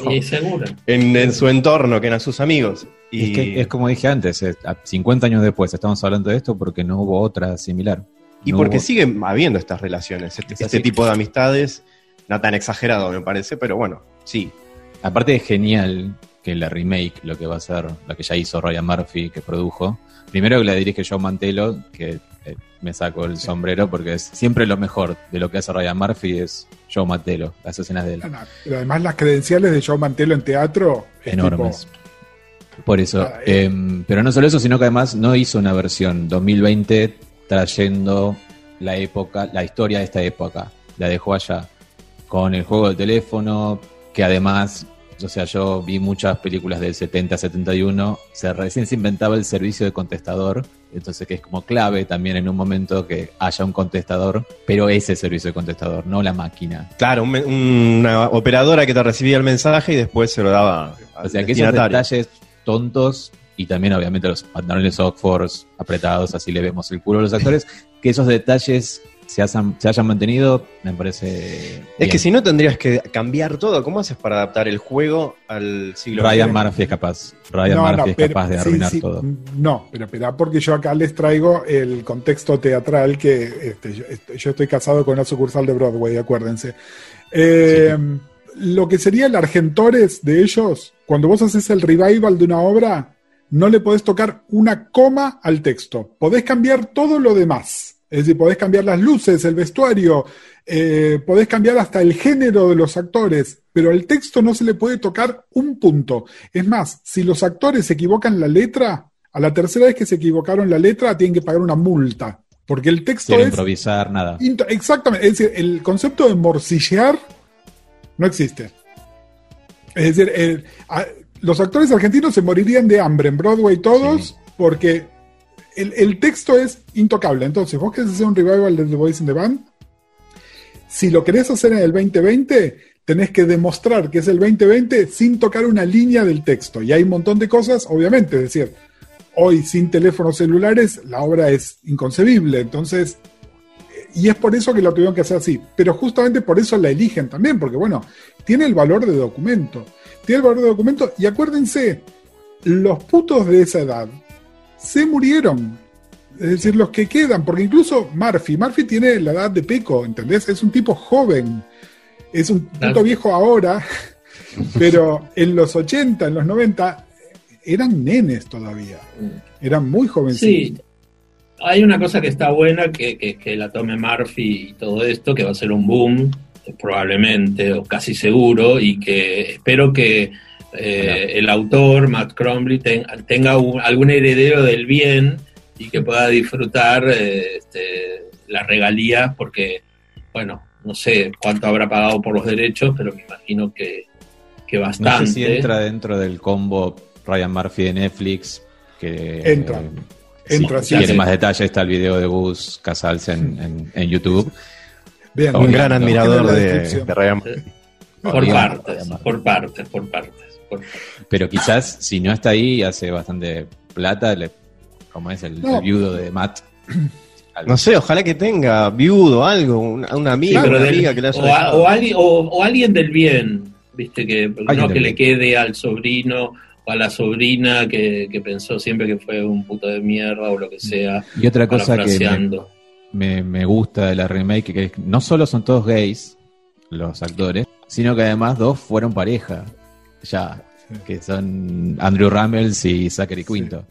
[SPEAKER 3] En, su entorno, que eran sus amigos.
[SPEAKER 5] Y... Es, como dije antes: 50 años después estamos hablando de esto porque no hubo otra similar.
[SPEAKER 3] Y porque siguen habiendo estas relaciones, este, este tipo de amistades, no tan exagerado me parece, pero bueno, sí.
[SPEAKER 5] Aparte es genial que la remake, lo que va a ser, la que ya hizo Ryan Murphy, que produjo, primero que la dirige Joe Mantelo, que eh, me saco el sombrero porque es siempre lo mejor de lo que hace Ryan Murphy es Joe Mantelo, las escenas de él.
[SPEAKER 2] Pero además las credenciales de Joe Mantelo en teatro
[SPEAKER 5] enormes. Por eso, ah, eh. Em, pero no solo eso, sino que además no hizo una versión 2020 trayendo la época, la historia de esta época, la dejó allá con el juego del teléfono, que además o sea, yo vi muchas películas del 70, 71, se recién se inventaba el servicio de contestador, entonces que es como clave también en un momento que haya un contestador, pero ese servicio de contestador, no la máquina.
[SPEAKER 3] Claro, una operadora que te recibía el mensaje y después se lo daba.
[SPEAKER 5] O sea, que esos detalles tontos y también obviamente los pantalones Oxford apretados, así le vemos el culo a los actores, que esos detalles se, hayan, mantenido, me parece.
[SPEAKER 3] Es que si no tendrías que cambiar todo. ¿Cómo haces para adaptar el juego al siglo
[SPEAKER 5] Ryan Murphy es capaz. Ryan Murphy es capaz de arruinar todo.
[SPEAKER 2] No, pero espera, porque yo acá les traigo el contexto teatral que este, este, yo, estoy casado con una sucursal de Broadway, acuérdense. Eh, lo que sería el Argentores de ellos, cuando vos haces el revival de una obra, no le podés tocar una coma al texto. Podés cambiar todo lo demás Es decir, podés cambiar las luces, el vestuario, eh, podés cambiar hasta el género de los actores, pero al texto no se le puede tocar un punto. Es más, si los actores se equivocan la letra, a la tercera vez que se equivocaron la letra, tienen que pagar una multa. Porque el texto es.
[SPEAKER 5] improvisar, nada.
[SPEAKER 2] Exactamente, es decir, el concepto de morcillear no existe. Es decir, el- a- los actores argentinos se morirían de hambre en Broadway todos
[SPEAKER 5] Sí.
[SPEAKER 2] porque el, texto es intocable. Entonces, vos querés hacer un revival de The Voice in the Band, si lo querés hacer en el 2020, tenés que demostrar que es el 2020 sin tocar una línea del texto. Y hay un montón de cosas, obviamente, es decir, hoy sin teléfonos celulares la obra es inconcebible. Entonces, y es por eso que lo tuvieron que hacer así. Pero justamente por eso la eligen también, porque bueno, tiene el valor de documento. Tiene el valor de documento y acuérdense, los putos de esa edad se murieron. Es decir, los que quedan, porque incluso Murphy, Murphy tiene la edad de Peco, ¿entendés? Es un tipo joven, es un puto viejo ahora, [LAUGHS] pero en los 80, en los 90, eran nenes todavía, eran muy
[SPEAKER 4] Sí,
[SPEAKER 2] jovencitos.
[SPEAKER 4] hay una cosa que está buena, que, que, que la tome Murphy y todo esto, que va a ser un boom, probablemente, o casi seguro, y que espero que eh, el autor, Matt Cromley, ten- tenga un- algún heredero del bien y que pueda disfrutar eh, este, las regalías, porque, bueno, no sé cuánto habrá pagado por los derechos, pero me imagino que, que
[SPEAKER 5] No
[SPEAKER 4] bastante.
[SPEAKER 5] sé si entra dentro del combo Ryan Murphy de Netflix. Que,
[SPEAKER 2] Entra.
[SPEAKER 5] eh,
[SPEAKER 2] Entra,
[SPEAKER 5] si
[SPEAKER 2] sí,
[SPEAKER 5] quiere
[SPEAKER 2] sí.
[SPEAKER 5] más detalles, está el video de Gus Casals en, en- en YouTube.
[SPEAKER 3] Un gran admirador de.
[SPEAKER 4] Por
[SPEAKER 5] Ryan Murphy.
[SPEAKER 4] por partes, por partes, por partes.
[SPEAKER 5] Pero quizás si no está ahí, hace bastante plata, le- como es el,
[SPEAKER 2] No.
[SPEAKER 5] el viudo de Matt. Algo. [CLEARS THROAT]
[SPEAKER 3] No sé, ojalá que tenga viudo, algo, una, una amiga,
[SPEAKER 4] Sí, pero
[SPEAKER 3] una
[SPEAKER 4] del-
[SPEAKER 3] amiga que le haya
[SPEAKER 4] o, a-
[SPEAKER 3] dejado.
[SPEAKER 4] o alguien, o, o alguien del bien, viste, que no que le quede al sobrino o a la sobrina que, que pensó siempre que fue un puto de mierda o lo que sea,
[SPEAKER 5] Y otra cosa que me, me, me gusta de la remake, que es- no solo son todos gays, los actores, sino que además dos fueron pareja, ya,
[SPEAKER 2] Sí.
[SPEAKER 5] que son Andrew Ramos y Zachary Quinto.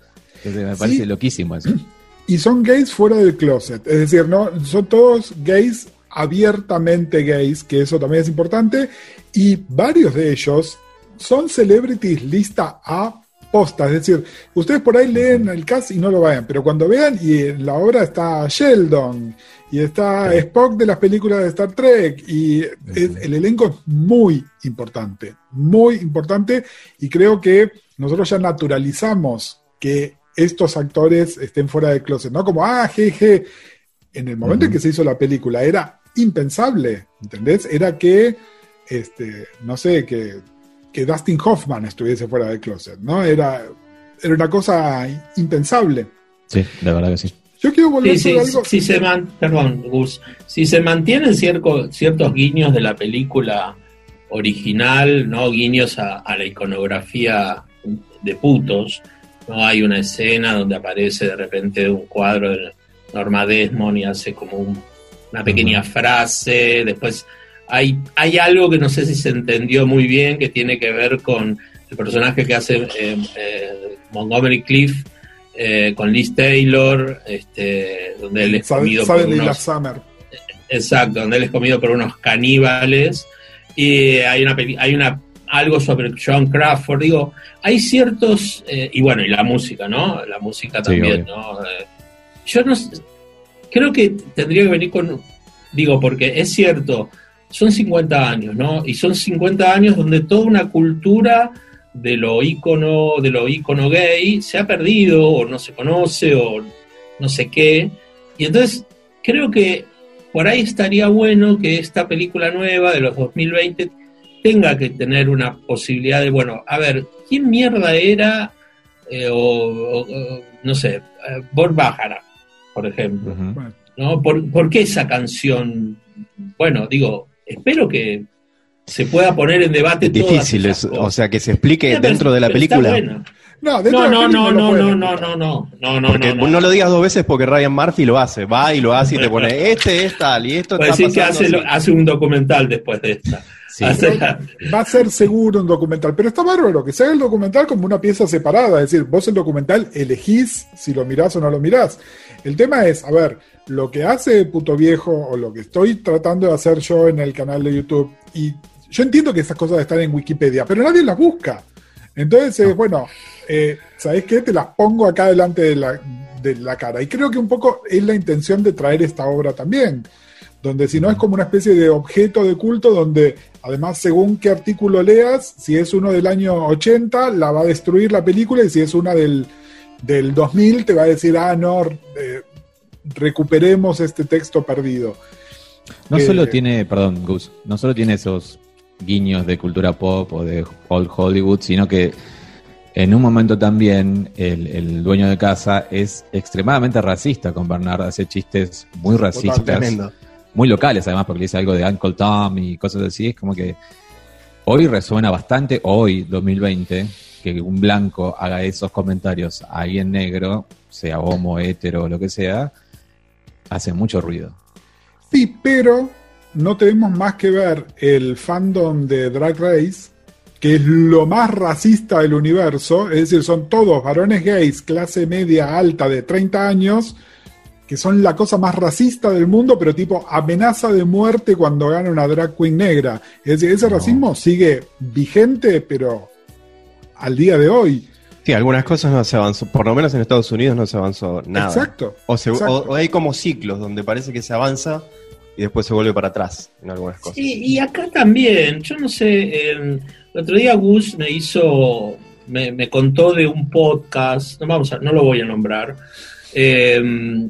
[SPEAKER 5] Entonces me parece loquísimo eso. [CLEARS THROAT]
[SPEAKER 2] Y son gays fuera del closet. Es decir, no, son todos gays abiertamente gays, que eso también es importante. Y varios de ellos son celebrities lista A posta. Es decir, ustedes por ahí leen el cast y no lo vean, pero cuando vean, y en la obra está Sheldon, y está
[SPEAKER 5] Sí.
[SPEAKER 2] Spock de las películas de Star Trek, y el elenco es muy importante, muy importante, y creo que nosotros ya naturalizamos que estos actores estén fuera del closet, ¿no? Como, ah, jeje, en el momento en que se hizo la película era impensable, ¿entendés? Era que, este, no sé, que, que Dustin Hoffman estuviese fuera del closet, ¿no? Era, era una cosa impensable.
[SPEAKER 5] Sí, la verdad que sí.
[SPEAKER 2] Yo quiero volver
[SPEAKER 4] Sí,
[SPEAKER 2] sobre
[SPEAKER 4] sí,
[SPEAKER 2] algo.
[SPEAKER 4] si se man, perdón, Gus, si se mantienen cierco- ciertos guiños de la película original, no guiños a, a la iconografía de putos, no hay una escena donde aparece de repente un cuadro de Norma Desmond y hace como un- una pequeña frase, después hay, hay algo que no sé si se entendió muy bien que tiene que ver con el personaje que hace eh, eh, Montgomery Cliff eh, con Liz Taylor, este, donde él es comido por
[SPEAKER 2] Suddenly Last
[SPEAKER 4] unos,
[SPEAKER 2] Summer.
[SPEAKER 4] exacto, donde él es comido por unos caníbales y hay una peli- hay una algo sobre John Crawford, digo, hay ciertos eh, y bueno y la música, ¿no? La música también. ¿no? Eh, yo no sé, creo que tendría que venir con digo porque es cierto son 50 años, ¿no? Y son 50 años donde toda una cultura de lo ícono, de lo ícono gay se ha perdido, o no se conoce, o no sé qué. Y entonces creo que por ahí estaría bueno que esta película nueva de los 2020 tenga que tener una posibilidad de, bueno, a ver, ¿quién mierda era? Eh, o, no sé, eh, Bob Bajara, por ejemplo. ¿no? ¿Por, por qué esa canción? Bueno, digo, espero que se pueda poner en debate
[SPEAKER 3] Es
[SPEAKER 4] todas
[SPEAKER 3] difícil,
[SPEAKER 4] esas
[SPEAKER 3] es-
[SPEAKER 4] cosas.
[SPEAKER 3] o sea, que se explique
[SPEAKER 4] Sí, pero-
[SPEAKER 3] dentro de la película.
[SPEAKER 2] no, dentro
[SPEAKER 4] No,
[SPEAKER 2] de la
[SPEAKER 4] no, no, no, no, no, no, no, no,
[SPEAKER 3] Porque
[SPEAKER 4] no,
[SPEAKER 3] no, lo digas dos veces porque Ryan Murphy lo hace, va y lo hace y te pone, [LAUGHS] este es tal, y esto
[SPEAKER 4] Puede
[SPEAKER 3] está
[SPEAKER 4] decir que hace, lo-
[SPEAKER 3] así".
[SPEAKER 4] hace un documental después de esta.
[SPEAKER 5] Sí.
[SPEAKER 4] O sea,
[SPEAKER 2] Va a ser seguro un documental, pero está bárbaro que se haga el documental como una pieza separada, es decir, vos el documental elegís si lo mirás o no lo mirás. El tema es, a ver, lo que hace Puto Viejo o lo que estoy tratando de hacer yo en el canal de YouTube, y yo entiendo que esas cosas están en Wikipedia, pero nadie las busca. Entonces, eh, bueno, eh, ¿sabés qué? Te las pongo acá delante de la, de la cara. Y creo que un poco es la intención de traer esta obra también donde si no es como una especie de objeto de culto donde además según qué artículo leas, si es uno del año 80, la va a destruir la película y si es una del, del 2000, te va a decir, ah, no, eh, recuperemos este texto perdido.
[SPEAKER 5] No
[SPEAKER 2] Eh,
[SPEAKER 5] solo tiene, perdón, Gus, no solo tiene esos guiños de cultura pop o de old Hollywood, sino que en un momento también el, el dueño de casa es extremadamente racista con Bernard, hace chistes muy racistas,
[SPEAKER 3] Tremendo.
[SPEAKER 5] muy locales además, porque le dice algo de Uncle Tom y cosas así, es como que hoy resuena bastante, hoy 2020, que un blanco haga esos comentarios a alguien negro, sea homo, hetero o lo que sea, hace mucho ruido.
[SPEAKER 2] Sí, pero no tenemos más que ver el fandom de Drag Race, que es lo más racista del universo, es decir, son todos varones gays, clase media alta de 30 años, que son la cosa más racista del mundo, pero tipo amenaza de muerte cuando gana una drag queen negra. Es decir, ese
[SPEAKER 5] No.
[SPEAKER 2] racismo sigue vigente, pero al día de hoy.
[SPEAKER 3] Sí, algunas cosas no se avanzó, por lo menos en Estados Unidos no se avanzó nada.
[SPEAKER 2] Exacto.
[SPEAKER 3] O, se-
[SPEAKER 2] exacto.
[SPEAKER 3] o- o hay como ciclos donde parece que se avanza y después se vuelve para atrás en algunas cosas.
[SPEAKER 4] Sí, y acá también, yo no sé, el, el otro día Gus me hizo, me, me contó de un podcast, no, vamos a, no lo voy a nombrar, eh,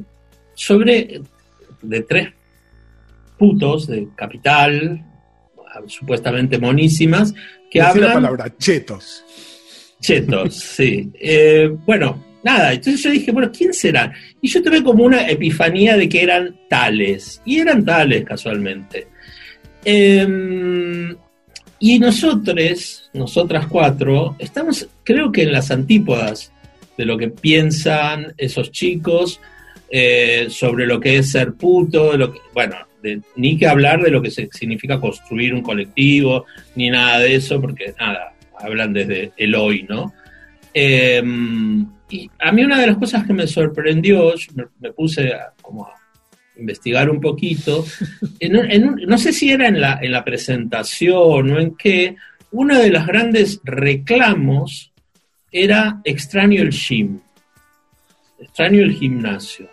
[SPEAKER 4] sobre de tres putos de capital, supuestamente monísimas, que
[SPEAKER 2] Decí la
[SPEAKER 4] hablan
[SPEAKER 2] palabra chetos.
[SPEAKER 4] chetos, sí. Eh, bueno, nada, entonces yo dije, bueno, ¿quién será? Y yo tuve como una epifanía de que eran tales, y eran tales casualmente. Eh, y nosotros, nosotras cuatro, estamos, creo que en las antípodas de lo que piensan esos chicos eh, sobre lo que es ser puto, de lo bueno, ni que hablar de lo que significa construir un colectivo, ni nada de eso, porque nada, hablan desde el hoy, ¿no? Eh, y a mí una de las cosas que me sorprendió, yo me, me puse a, como a investigar un poquito, [LAUGHS] en un- en un- no sé si era en la, en la presentación o en qué, uno de los grandes reclamos era extraño el gym, extraño el gimnasio.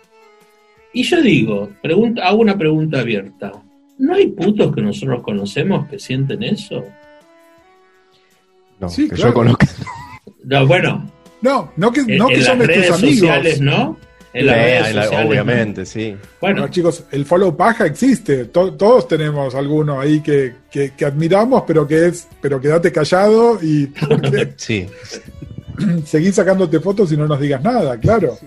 [SPEAKER 4] Y yo digo, pregunta, hago una pregunta abierta, ¿no hay putos que nosotros conocemos que sienten eso?
[SPEAKER 3] No,
[SPEAKER 2] Sí,
[SPEAKER 3] que
[SPEAKER 2] claro.
[SPEAKER 3] yo conozco.
[SPEAKER 4] No, bueno,
[SPEAKER 2] No, no que,
[SPEAKER 4] en,
[SPEAKER 2] no que
[SPEAKER 4] en
[SPEAKER 2] son
[SPEAKER 4] las redes
[SPEAKER 2] amigos.
[SPEAKER 4] sociales, ¿no? En las redes sociales,
[SPEAKER 3] obviamente, sí.
[SPEAKER 4] ¿no? Bueno,
[SPEAKER 2] Bueno, chicos, el follow paja existe. To- todos tenemos alguno ahí que, que- que admiramos, pero que es, pero quédate callado y [LAUGHS]
[SPEAKER 3] Sí. [CLEARS THROAT]
[SPEAKER 2] seguís sacándote fotos y no nos digas nada, claro.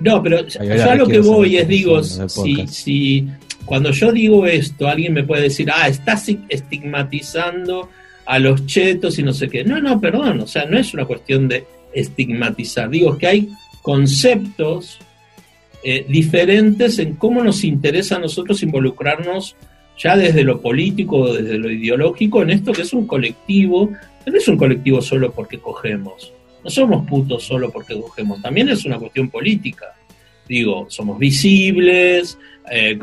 [SPEAKER 4] No, pero
[SPEAKER 5] Ay,
[SPEAKER 4] yo
[SPEAKER 5] ay,
[SPEAKER 4] a lo que voy es, digo, si, si cuando yo digo esto, alguien me puede decir, ah, estás estigmatizando a los chetos y no sé qué. No, no, perdón, o sea, no es una cuestión de estigmatizar. Digo, que hay conceptos eh, diferentes en cómo nos interesa a nosotros involucrarnos ya desde lo político, desde lo ideológico, en esto que es un colectivo, no es un colectivo solo porque cogemos. No somos putos solo porque cogemos, también es una cuestión política. Digo, somos visibles, eh,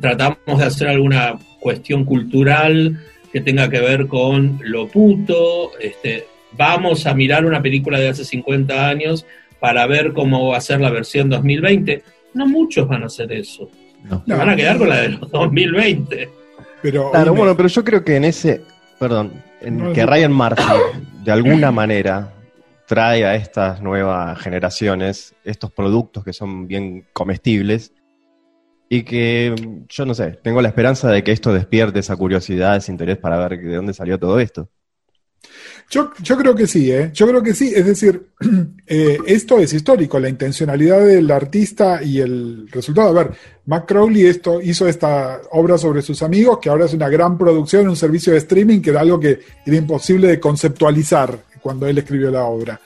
[SPEAKER 4] tratamos de hacer alguna cuestión cultural que tenga que ver con lo puto, este, vamos a mirar una película de hace 50 años para ver cómo va a ser la versión 2020. No muchos van a hacer eso.
[SPEAKER 5] No.
[SPEAKER 4] Se
[SPEAKER 2] No.
[SPEAKER 4] van a quedar con la de los 2020.
[SPEAKER 2] Pero
[SPEAKER 3] Claro, bueno, pero yo creo que en ese, perdón, en
[SPEAKER 2] No,
[SPEAKER 3] que
[SPEAKER 2] no.
[SPEAKER 3] Ryan Murphy de alguna manera trae a estas nuevas generaciones estos productos que son bien comestibles y que yo no sé, tengo la esperanza de que esto despierte esa curiosidad, ese interés para ver de dónde salió todo esto.
[SPEAKER 2] Yo, yo creo que sí, ¿eh? Yo creo que sí. Es decir, [CLEARS THROAT] eh, esto es histórico, la intencionalidad del artista y el resultado. A ver, Mac Crowley esto, hizo esta obra sobre sus amigos, que ahora es una gran producción, un servicio de streaming, que era algo que era imposible de conceptualizar cuando él escribió la obra.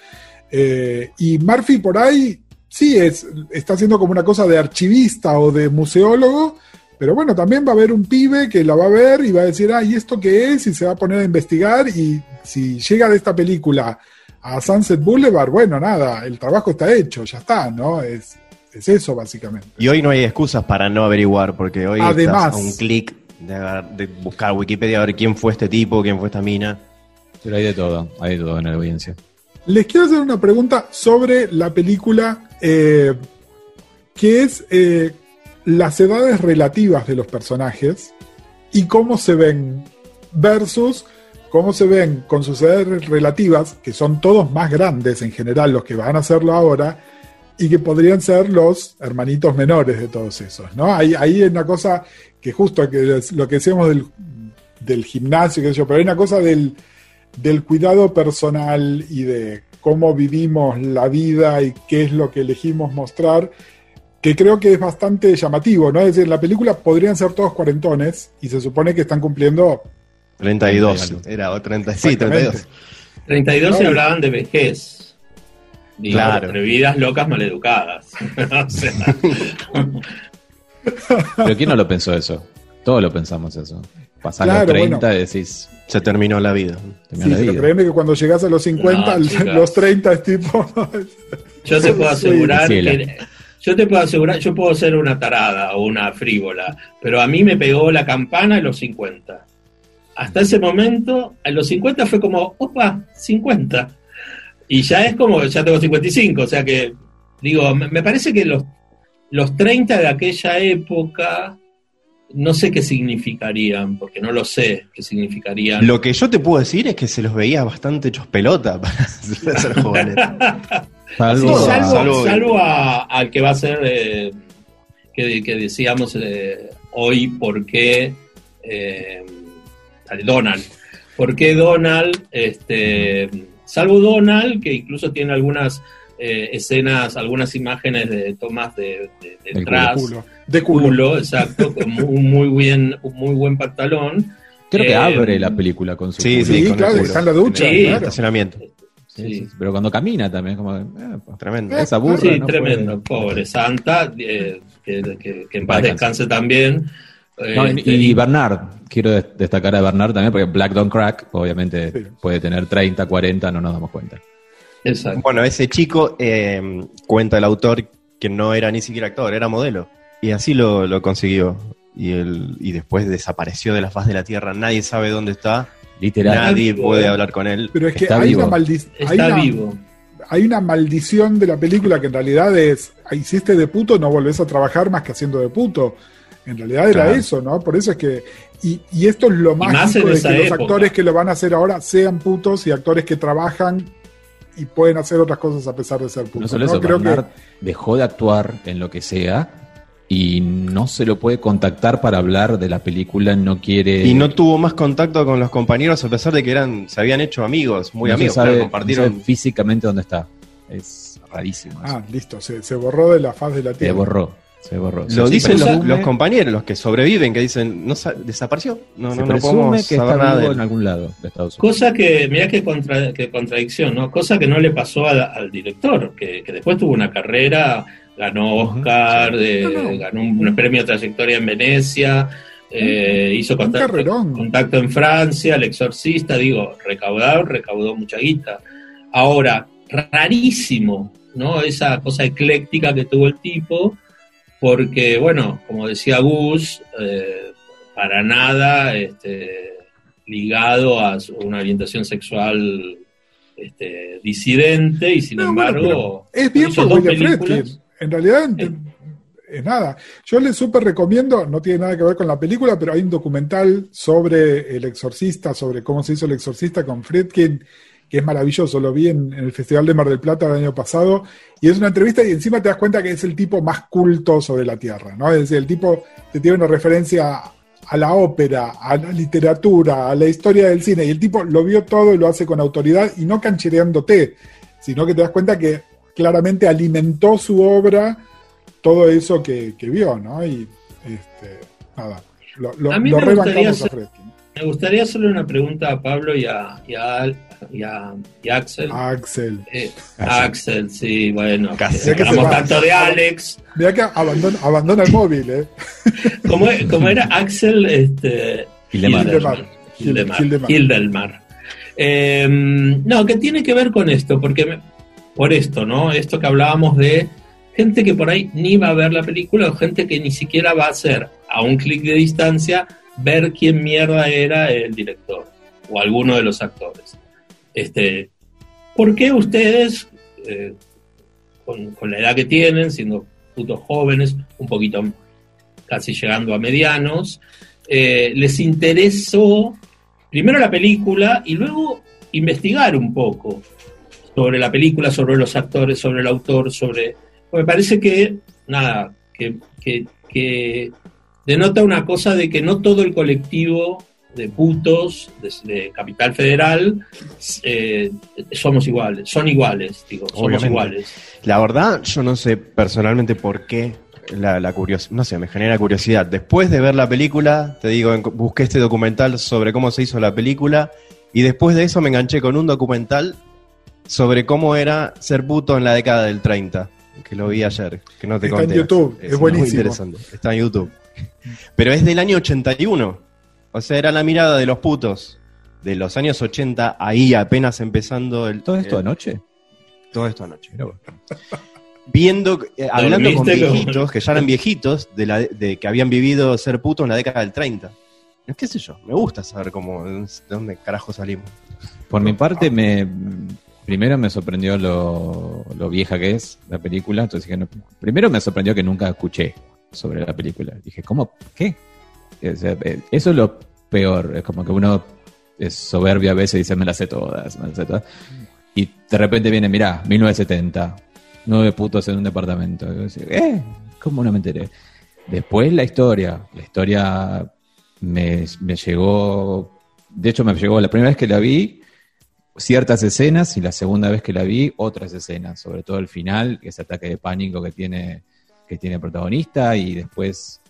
[SPEAKER 2] Eh, y Murphy por ahí sí es, está haciendo como una cosa de archivista o de museólogo, Pero bueno, también va a haber un pibe que la va a ver y va a decir, ah, ¿y esto qué es? Y se va a poner a investigar y si llega de esta película a Sunset Boulevard, bueno, nada, el trabajo está hecho, ya está, ¿no? Es, es eso básicamente.
[SPEAKER 3] Y hoy no hay excusas para no averiguar, porque hoy
[SPEAKER 2] Además-
[SPEAKER 3] estás a un clic de, de buscar Wikipedia a ver quién fue este tipo, quién fue esta mina.
[SPEAKER 5] Pero hay de todo, hay de todo en la audiencia.
[SPEAKER 2] Les quiero hacer una pregunta sobre la película, eh, que es eh, las edades relativas de los personajes y cómo se ven versus cómo se ven con sus edades relativas, que son todos más grandes en general los que van a hacerlo ahora, y que podrían ser los hermanitos menores de todos esos, ¿no? Ahí hay una cosa que justo que lo que decíamos del, del gimnasio, sé yo, pero hay una cosa del, del cuidado personal y de cómo vivimos la vida y qué es lo que elegimos mostrar, que creo que es bastante llamativo, ¿no? Es decir, en la película podrían ser todos cuarentones y se supone que están cumpliendo
[SPEAKER 3] 32.
[SPEAKER 5] 32.
[SPEAKER 3] Era o 30, sí,
[SPEAKER 2] Exactamente.
[SPEAKER 3] 32.
[SPEAKER 4] 32 se hablaban de vejez. Digo,
[SPEAKER 3] Claro.
[SPEAKER 4] atrevidas, locas, maleducadas. [LAUGHS] o sea,
[SPEAKER 5] Pero ¿quién no lo pensó eso? Todos lo pensamos eso. Pasás
[SPEAKER 2] Claro,
[SPEAKER 5] los 30
[SPEAKER 2] bueno.
[SPEAKER 5] y decís,
[SPEAKER 3] Se terminó la vida.
[SPEAKER 5] terminó
[SPEAKER 2] Sí,
[SPEAKER 5] la
[SPEAKER 2] pero
[SPEAKER 5] vida.
[SPEAKER 2] créeme que cuando llegas a los 50,
[SPEAKER 4] No,
[SPEAKER 2] los 30 es tipo. [LAUGHS]
[SPEAKER 4] yo te puedo asegurar
[SPEAKER 5] Ciela.
[SPEAKER 4] que. Yo te puedo asegurar, yo puedo ser una tarada o una frívola, pero a mí me pegó la campana en los 50. Hasta ese momento, en los 50 fue como, opa, 50. Y ya es como, ya tengo 55, o sea que, digo, me, me parece que los, los 30 de aquella época, no sé qué significarían, porque no lo sé qué significarían.
[SPEAKER 3] Lo que yo te puedo decir es que se los veía bastante hechos pelota [LAUGHS] para ser jóvenes. [LAUGHS]
[SPEAKER 5] Salvo,
[SPEAKER 3] Sí,
[SPEAKER 4] salvo,
[SPEAKER 3] salvo-
[SPEAKER 4] salvo a- al que va a ser, eh, que, que decíamos eh, hoy, ¿por qué eh, Donald? ¿Por qué Donald, este, salvo Donald, que incluso tiene algunas eh, escenas, algunas imágenes de tomas de, de-
[SPEAKER 5] Del
[SPEAKER 4] detrás,
[SPEAKER 2] culo. De culo.
[SPEAKER 4] culo, exacto, con un muy, bien, un muy buen pantalón.
[SPEAKER 5] creo que
[SPEAKER 4] Eh,
[SPEAKER 5] abre la película con su
[SPEAKER 3] Sí,
[SPEAKER 5] culo.
[SPEAKER 2] Sí,
[SPEAKER 3] con
[SPEAKER 2] claro, está en la ducha,
[SPEAKER 4] Sí.
[SPEAKER 3] En el
[SPEAKER 2] claro.
[SPEAKER 3] estacionamiento.
[SPEAKER 5] Sí,
[SPEAKER 4] Sí.
[SPEAKER 5] sí, Pero cuando camina también, como, eh, pues,
[SPEAKER 3] Tremendo.
[SPEAKER 5] esa burra.
[SPEAKER 4] Sí,
[SPEAKER 5] no
[SPEAKER 4] tremendo, pobre Santa, eh, que, que- que en paz
[SPEAKER 5] descanse
[SPEAKER 4] también.
[SPEAKER 5] No, y,
[SPEAKER 4] Este,
[SPEAKER 5] y Bernard, quiero des- destacar a Bernard también, porque Black Don't Crack, obviamente
[SPEAKER 2] Sí.
[SPEAKER 5] puede tener 30, 40, no nos damos cuenta.
[SPEAKER 4] Exacto.
[SPEAKER 3] Bueno, ese chico, eh, cuenta el autor, que no era ni siquiera actor, era modelo. Y así lo, lo consiguió. Y, el, y después desapareció de la faz de la Tierra. Nadie sabe dónde está.
[SPEAKER 5] Literal.
[SPEAKER 3] Nadie
[SPEAKER 4] vivo,
[SPEAKER 3] puede
[SPEAKER 4] eh.
[SPEAKER 3] hablar con él.
[SPEAKER 2] Pero es que
[SPEAKER 5] Está
[SPEAKER 2] hay
[SPEAKER 5] vivo.
[SPEAKER 2] una, maldi- hay,
[SPEAKER 4] Está
[SPEAKER 2] una,
[SPEAKER 4] vivo.
[SPEAKER 2] hay una maldición de la película que en realidad es: hiciste de puto, no volvés a trabajar más que haciendo de puto. En realidad era
[SPEAKER 5] Claro.
[SPEAKER 2] eso, ¿no? Por eso es que. Y, y esto es lo mágico de que los actores que lo van a hacer ahora sean putos y actores que trabajan y pueden hacer otras cosas a pesar de ser putos.
[SPEAKER 5] No solo
[SPEAKER 2] ¿no?
[SPEAKER 5] eso,
[SPEAKER 2] Creo que
[SPEAKER 5] Bernard dejó de actuar en lo que sea y no se lo puede contactar para hablar de la película, no quiere...
[SPEAKER 3] Y no tuvo más contacto con los compañeros a pesar de que eran, se habían hecho amigos, muy
[SPEAKER 5] no se
[SPEAKER 3] amigos.
[SPEAKER 5] sabe, no
[SPEAKER 3] compartieron.
[SPEAKER 5] sabe físicamente dónde está. Es rarísimo. eso.
[SPEAKER 2] Ah, listo, se, se borró de la faz de la
[SPEAKER 5] se
[SPEAKER 2] tierra.
[SPEAKER 5] borró, se borró.
[SPEAKER 3] Lo
[SPEAKER 5] Se
[SPEAKER 3] dicen los, los compañeros, los que sobreviven, que dicen, no sa- desapareció. No,
[SPEAKER 5] se
[SPEAKER 3] no, no podemos
[SPEAKER 5] que
[SPEAKER 3] saber
[SPEAKER 5] está
[SPEAKER 3] nada de
[SPEAKER 5] en algún lado de Estados Unidos.
[SPEAKER 4] Cosa que, mirá qué, contra- qué contradicción, ¿no? Cosa que no le pasó a- al director, que, que después tuvo una carrera, ganó Oscar, eh,
[SPEAKER 2] No, no.
[SPEAKER 4] ganó un, un premio de trayectoria en Venecia, eh, hizo
[SPEAKER 2] Un
[SPEAKER 4] contacto, contacto en Francia, El Exorcista, digo, recaudado, recaudó mucha guita. Ahora, rarísimo, ¿no? Esa cosa ecléctica que tuvo el tipo, porque, bueno, como decía Gus, eh, para nada este, ligado a una orientación sexual este, disidente y sin
[SPEAKER 2] No,
[SPEAKER 4] embargo
[SPEAKER 2] es bien por William. Friedkin. En realidad es nada. Yo les súper recomiendo, no tiene nada que ver con la película, pero hay un documental sobre el exorcista, sobre cómo se hizo el exorcista con Friedkin, que es maravilloso. Lo vi en, en el Festival de Mar del Plata el año pasado. Y es una entrevista y encima te das cuenta que es el tipo más culto sobre la Tierra, ¿no? Es decir, el tipo te tiene una referencia a la ópera, a la literatura, a la historia del cine. Y el tipo lo vio todo y lo hace con autoridad y no canchereándote, sino que te das cuenta que claramente alimentó su obra todo eso que, que vio, ¿no? Y este, nada, lo, lo,
[SPEAKER 4] A mí
[SPEAKER 2] lo
[SPEAKER 4] me gustaría hacer-. Me gustaría hacerle una pregunta a Pablo y a, y a, y a, y a Axel.
[SPEAKER 2] Axel.
[SPEAKER 4] Eh,
[SPEAKER 5] Axel.
[SPEAKER 4] Axel, sí, bueno.
[SPEAKER 3] Casi.
[SPEAKER 4] que hablamos tanto de Alex.
[SPEAKER 2] Mira que abandona, abandona el móvil, ¿eh? [LAUGHS]
[SPEAKER 4] ¿Cómo, cómo era Axel? Este,
[SPEAKER 5] Hildemar.
[SPEAKER 2] Hildemar.
[SPEAKER 4] Hildelmar. Eh, no, que tiene que ver con esto, porque me- por esto, ¿no? Esto que hablábamos de gente que por ahí ni va a ver la película o gente que ni siquiera va a hacer a un clic de distancia ver quién mierda era el director o alguno de los actores. Este, ¿Por qué ustedes, eh, con, la edad que tienen, siendo putos jóvenes, un poquito casi llegando a medianos, eh, les interesó primero la película y luego investigar un poco sobre la película, sobre los actores, sobre el autor, sobre... Me parece que, nada, que- que denota una cosa de que no todo el colectivo de putos de, de Capital Federal eh, somos iguales, son iguales, digo, somos
[SPEAKER 3] Obviamente.
[SPEAKER 4] iguales.
[SPEAKER 3] La verdad, yo no sé personalmente por qué la, la curiosidad, no sé, me genera curiosidad. Después de ver la película, te digo, busqué este documental sobre cómo se hizo la película y después de eso me enganché con un documental sobre cómo era ser puto en la década del 30, que lo vi ayer, que no te
[SPEAKER 2] Está en. YouTube, es
[SPEAKER 3] muy
[SPEAKER 2] buenísimo.
[SPEAKER 3] interesante, está en YouTube. Pero es del año 81, o sea, era la mirada de los putos de los años 80, ahí apenas empezando el...
[SPEAKER 5] ¿Todo esto
[SPEAKER 3] el-
[SPEAKER 5] anoche?
[SPEAKER 3] todo esto anoche. Viendo, eh, hablando con
[SPEAKER 4] ¿Dormiste como-
[SPEAKER 3] viejitos, que ya eran viejitos, de, la, de que habían vivido ser puto en la década del 30. ¿Qué sé yo? Me gusta saber cómo, de dónde carajo salimos.
[SPEAKER 5] Por mi parte, me primero me sorprendió lo, lo vieja que es la película. Entonces dije, no- primero me sorprendió que nunca escuché sobre la película. Dije, ¿cómo? ¿Qué? Sea, eh, eso es lo peor. Es como que uno es soberbio a veces y dice, me las sé todas, me las sé todas. Y de repente viene, mirá, 1970, nueve putos en un departamento. ¿eh? ¿Cómo no me enteré? Después la historia. La historia me, me llegó. De hecho, me llegó la primera vez que la vi, ciertas escenas, y la segunda vez que la vi, otras escenas. Sobre todo el final, ese ataque de pánico que tiene, que tiene el protagonista, y después.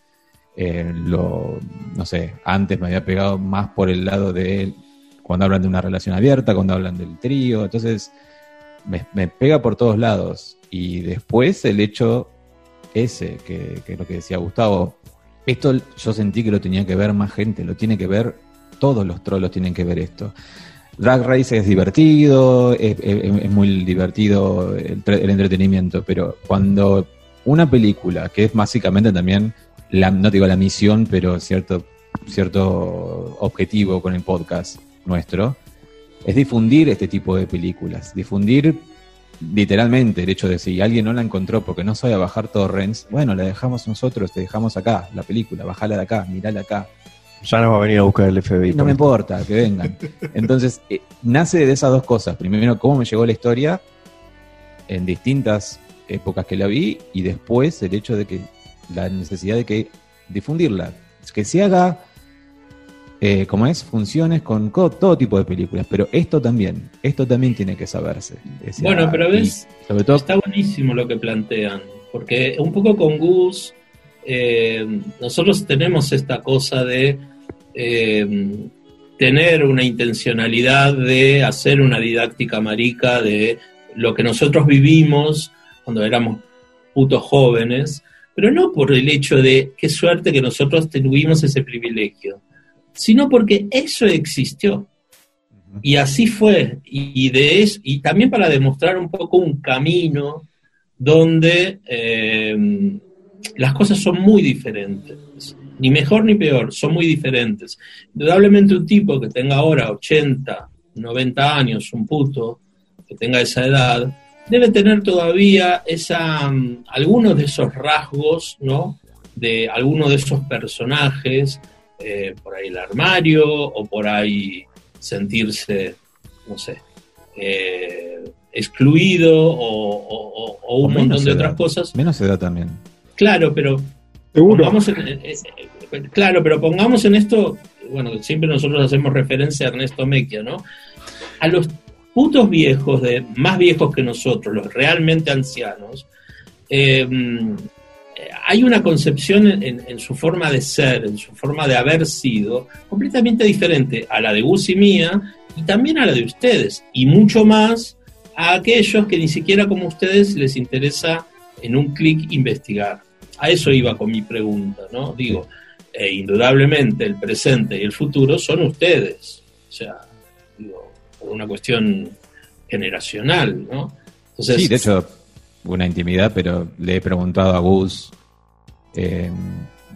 [SPEAKER 5] Eh, lo, no sé, antes me había pegado más por el lado de cuando hablan de una relación abierta, cuando hablan del trío, entonces me, pega por todos lados. Y después el hecho ese, que, es lo que decía Gustavo, esto yo sentí que lo tenía que ver más gente, lo tiene que ver, todos los trolos tienen que ver esto. Drag Race es divertido, es, muy divertido el entretenimiento, pero cuando una película, que es básicamente también, la, no te digo la misión, pero cierto, cierto objetivo con el podcast nuestro, es difundir este tipo de películas, difundir literalmente el hecho de si alguien no la encontró porque no sabe bajar torrents, bueno, la dejamos nosotros, te dejamos acá, la película, bajala de acá, mirala acá.
[SPEAKER 3] Ya nos va a venir a buscar el FBI.
[SPEAKER 5] No me
[SPEAKER 3] esto.
[SPEAKER 5] importa, que vengan. Entonces, eh, nace de esas dos cosas. Primero, cómo me llegó la historia en distintas épocas que la vi y después el hecho de que la necesidad de que difundirla, que se haga eh, como es, funciones con co- todo tipo de películas, pero esto también, esto también tiene que saberse.
[SPEAKER 4] Bueno, pero ves,
[SPEAKER 5] sobre todo
[SPEAKER 4] Está buenísimo lo que plantean, porque un poco con Gus, eh, nosotros tenemos esta cosa de eh, tener una intencionalidad de hacer una didáctica marica de lo que nosotros vivimos cuando éramos putos jóvenes, pero no por el hecho de qué suerte que nosotros tuvimos ese privilegio, sino porque eso existió. Y así fue. Y, de es, y también para demostrar un poco un camino donde eh, las cosas son muy diferentes. Ni mejor ni peor, son muy diferentes. Indudablemente un tipo que tenga ahora 80, 90 años, un puto, que tenga esa edad, debe tener todavía esa, mm, algunos de esos rasgos, ¿no? De algunos de esos personajes, eh, por ahí el armario, o por ahí sentirse, no sé, eh, excluido o, o- o- o un
[SPEAKER 5] O
[SPEAKER 4] montón de
[SPEAKER 5] edad.
[SPEAKER 4] otras cosas.
[SPEAKER 5] menos edad también.
[SPEAKER 4] Claro, pero
[SPEAKER 2] Seguro.
[SPEAKER 4] pongamos en- eh, eh, claro, pero pongamos en esto, bueno, siempre nosotros hacemos referencia a Ernesto Mequia, ¿no? A los putos viejos, de más viejos que nosotros, los realmente ancianos, eh, hay una concepción en, en, su forma de ser, en su forma de haber sido, completamente diferente a la de Gus y mía y también a la de ustedes, y mucho más a aquellos que ni siquiera como ustedes les interesa en un clic investigar. A eso iba con mi pregunta, ¿no? Digo, eh, indudablemente el presente y el futuro son ustedes, o sea, por una cuestión generacional, ¿no?
[SPEAKER 5] sí, de hecho, una intimidad, pero le he preguntado a Gus, eh,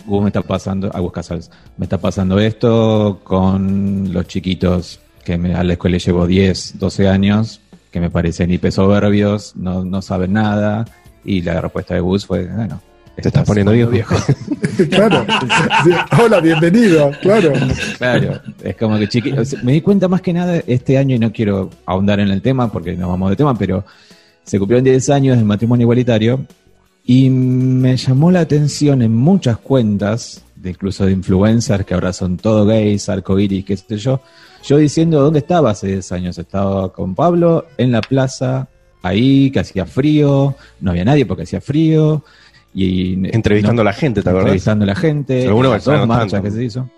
[SPEAKER 5] Gus me está pasando, a Gus Casals, me está pasando esto con los chiquitos que me, a la escuela llevo 10, 12 años, que me parecen hiper soberbios, no, no saben nada, y la respuesta de Gus fue, bueno,
[SPEAKER 3] te estás poniendo viejo. [LAUGHS]
[SPEAKER 2] claro. Hola, bienvenido. Claro.
[SPEAKER 5] Claro. Es como que chiquito. Me di cuenta más que nada este año, y no quiero ahondar en el tema porque no vamos de tema, pero se cumplieron 10 años del matrimonio igualitario y me llamó la atención en muchas cuentas, de incluso de influencers que ahora son todo gays, arcoiris, qué sé yo, yo diciendo dónde estaba hace 10 años. Estaba con Pablo en la plaza, ahí, que hacía frío, no había nadie porque hacía frío. Y,
[SPEAKER 3] entrevistando a la gente, ¿te acuerdas?
[SPEAKER 5] Entrevistando a la gente, dos marchas que se hizo.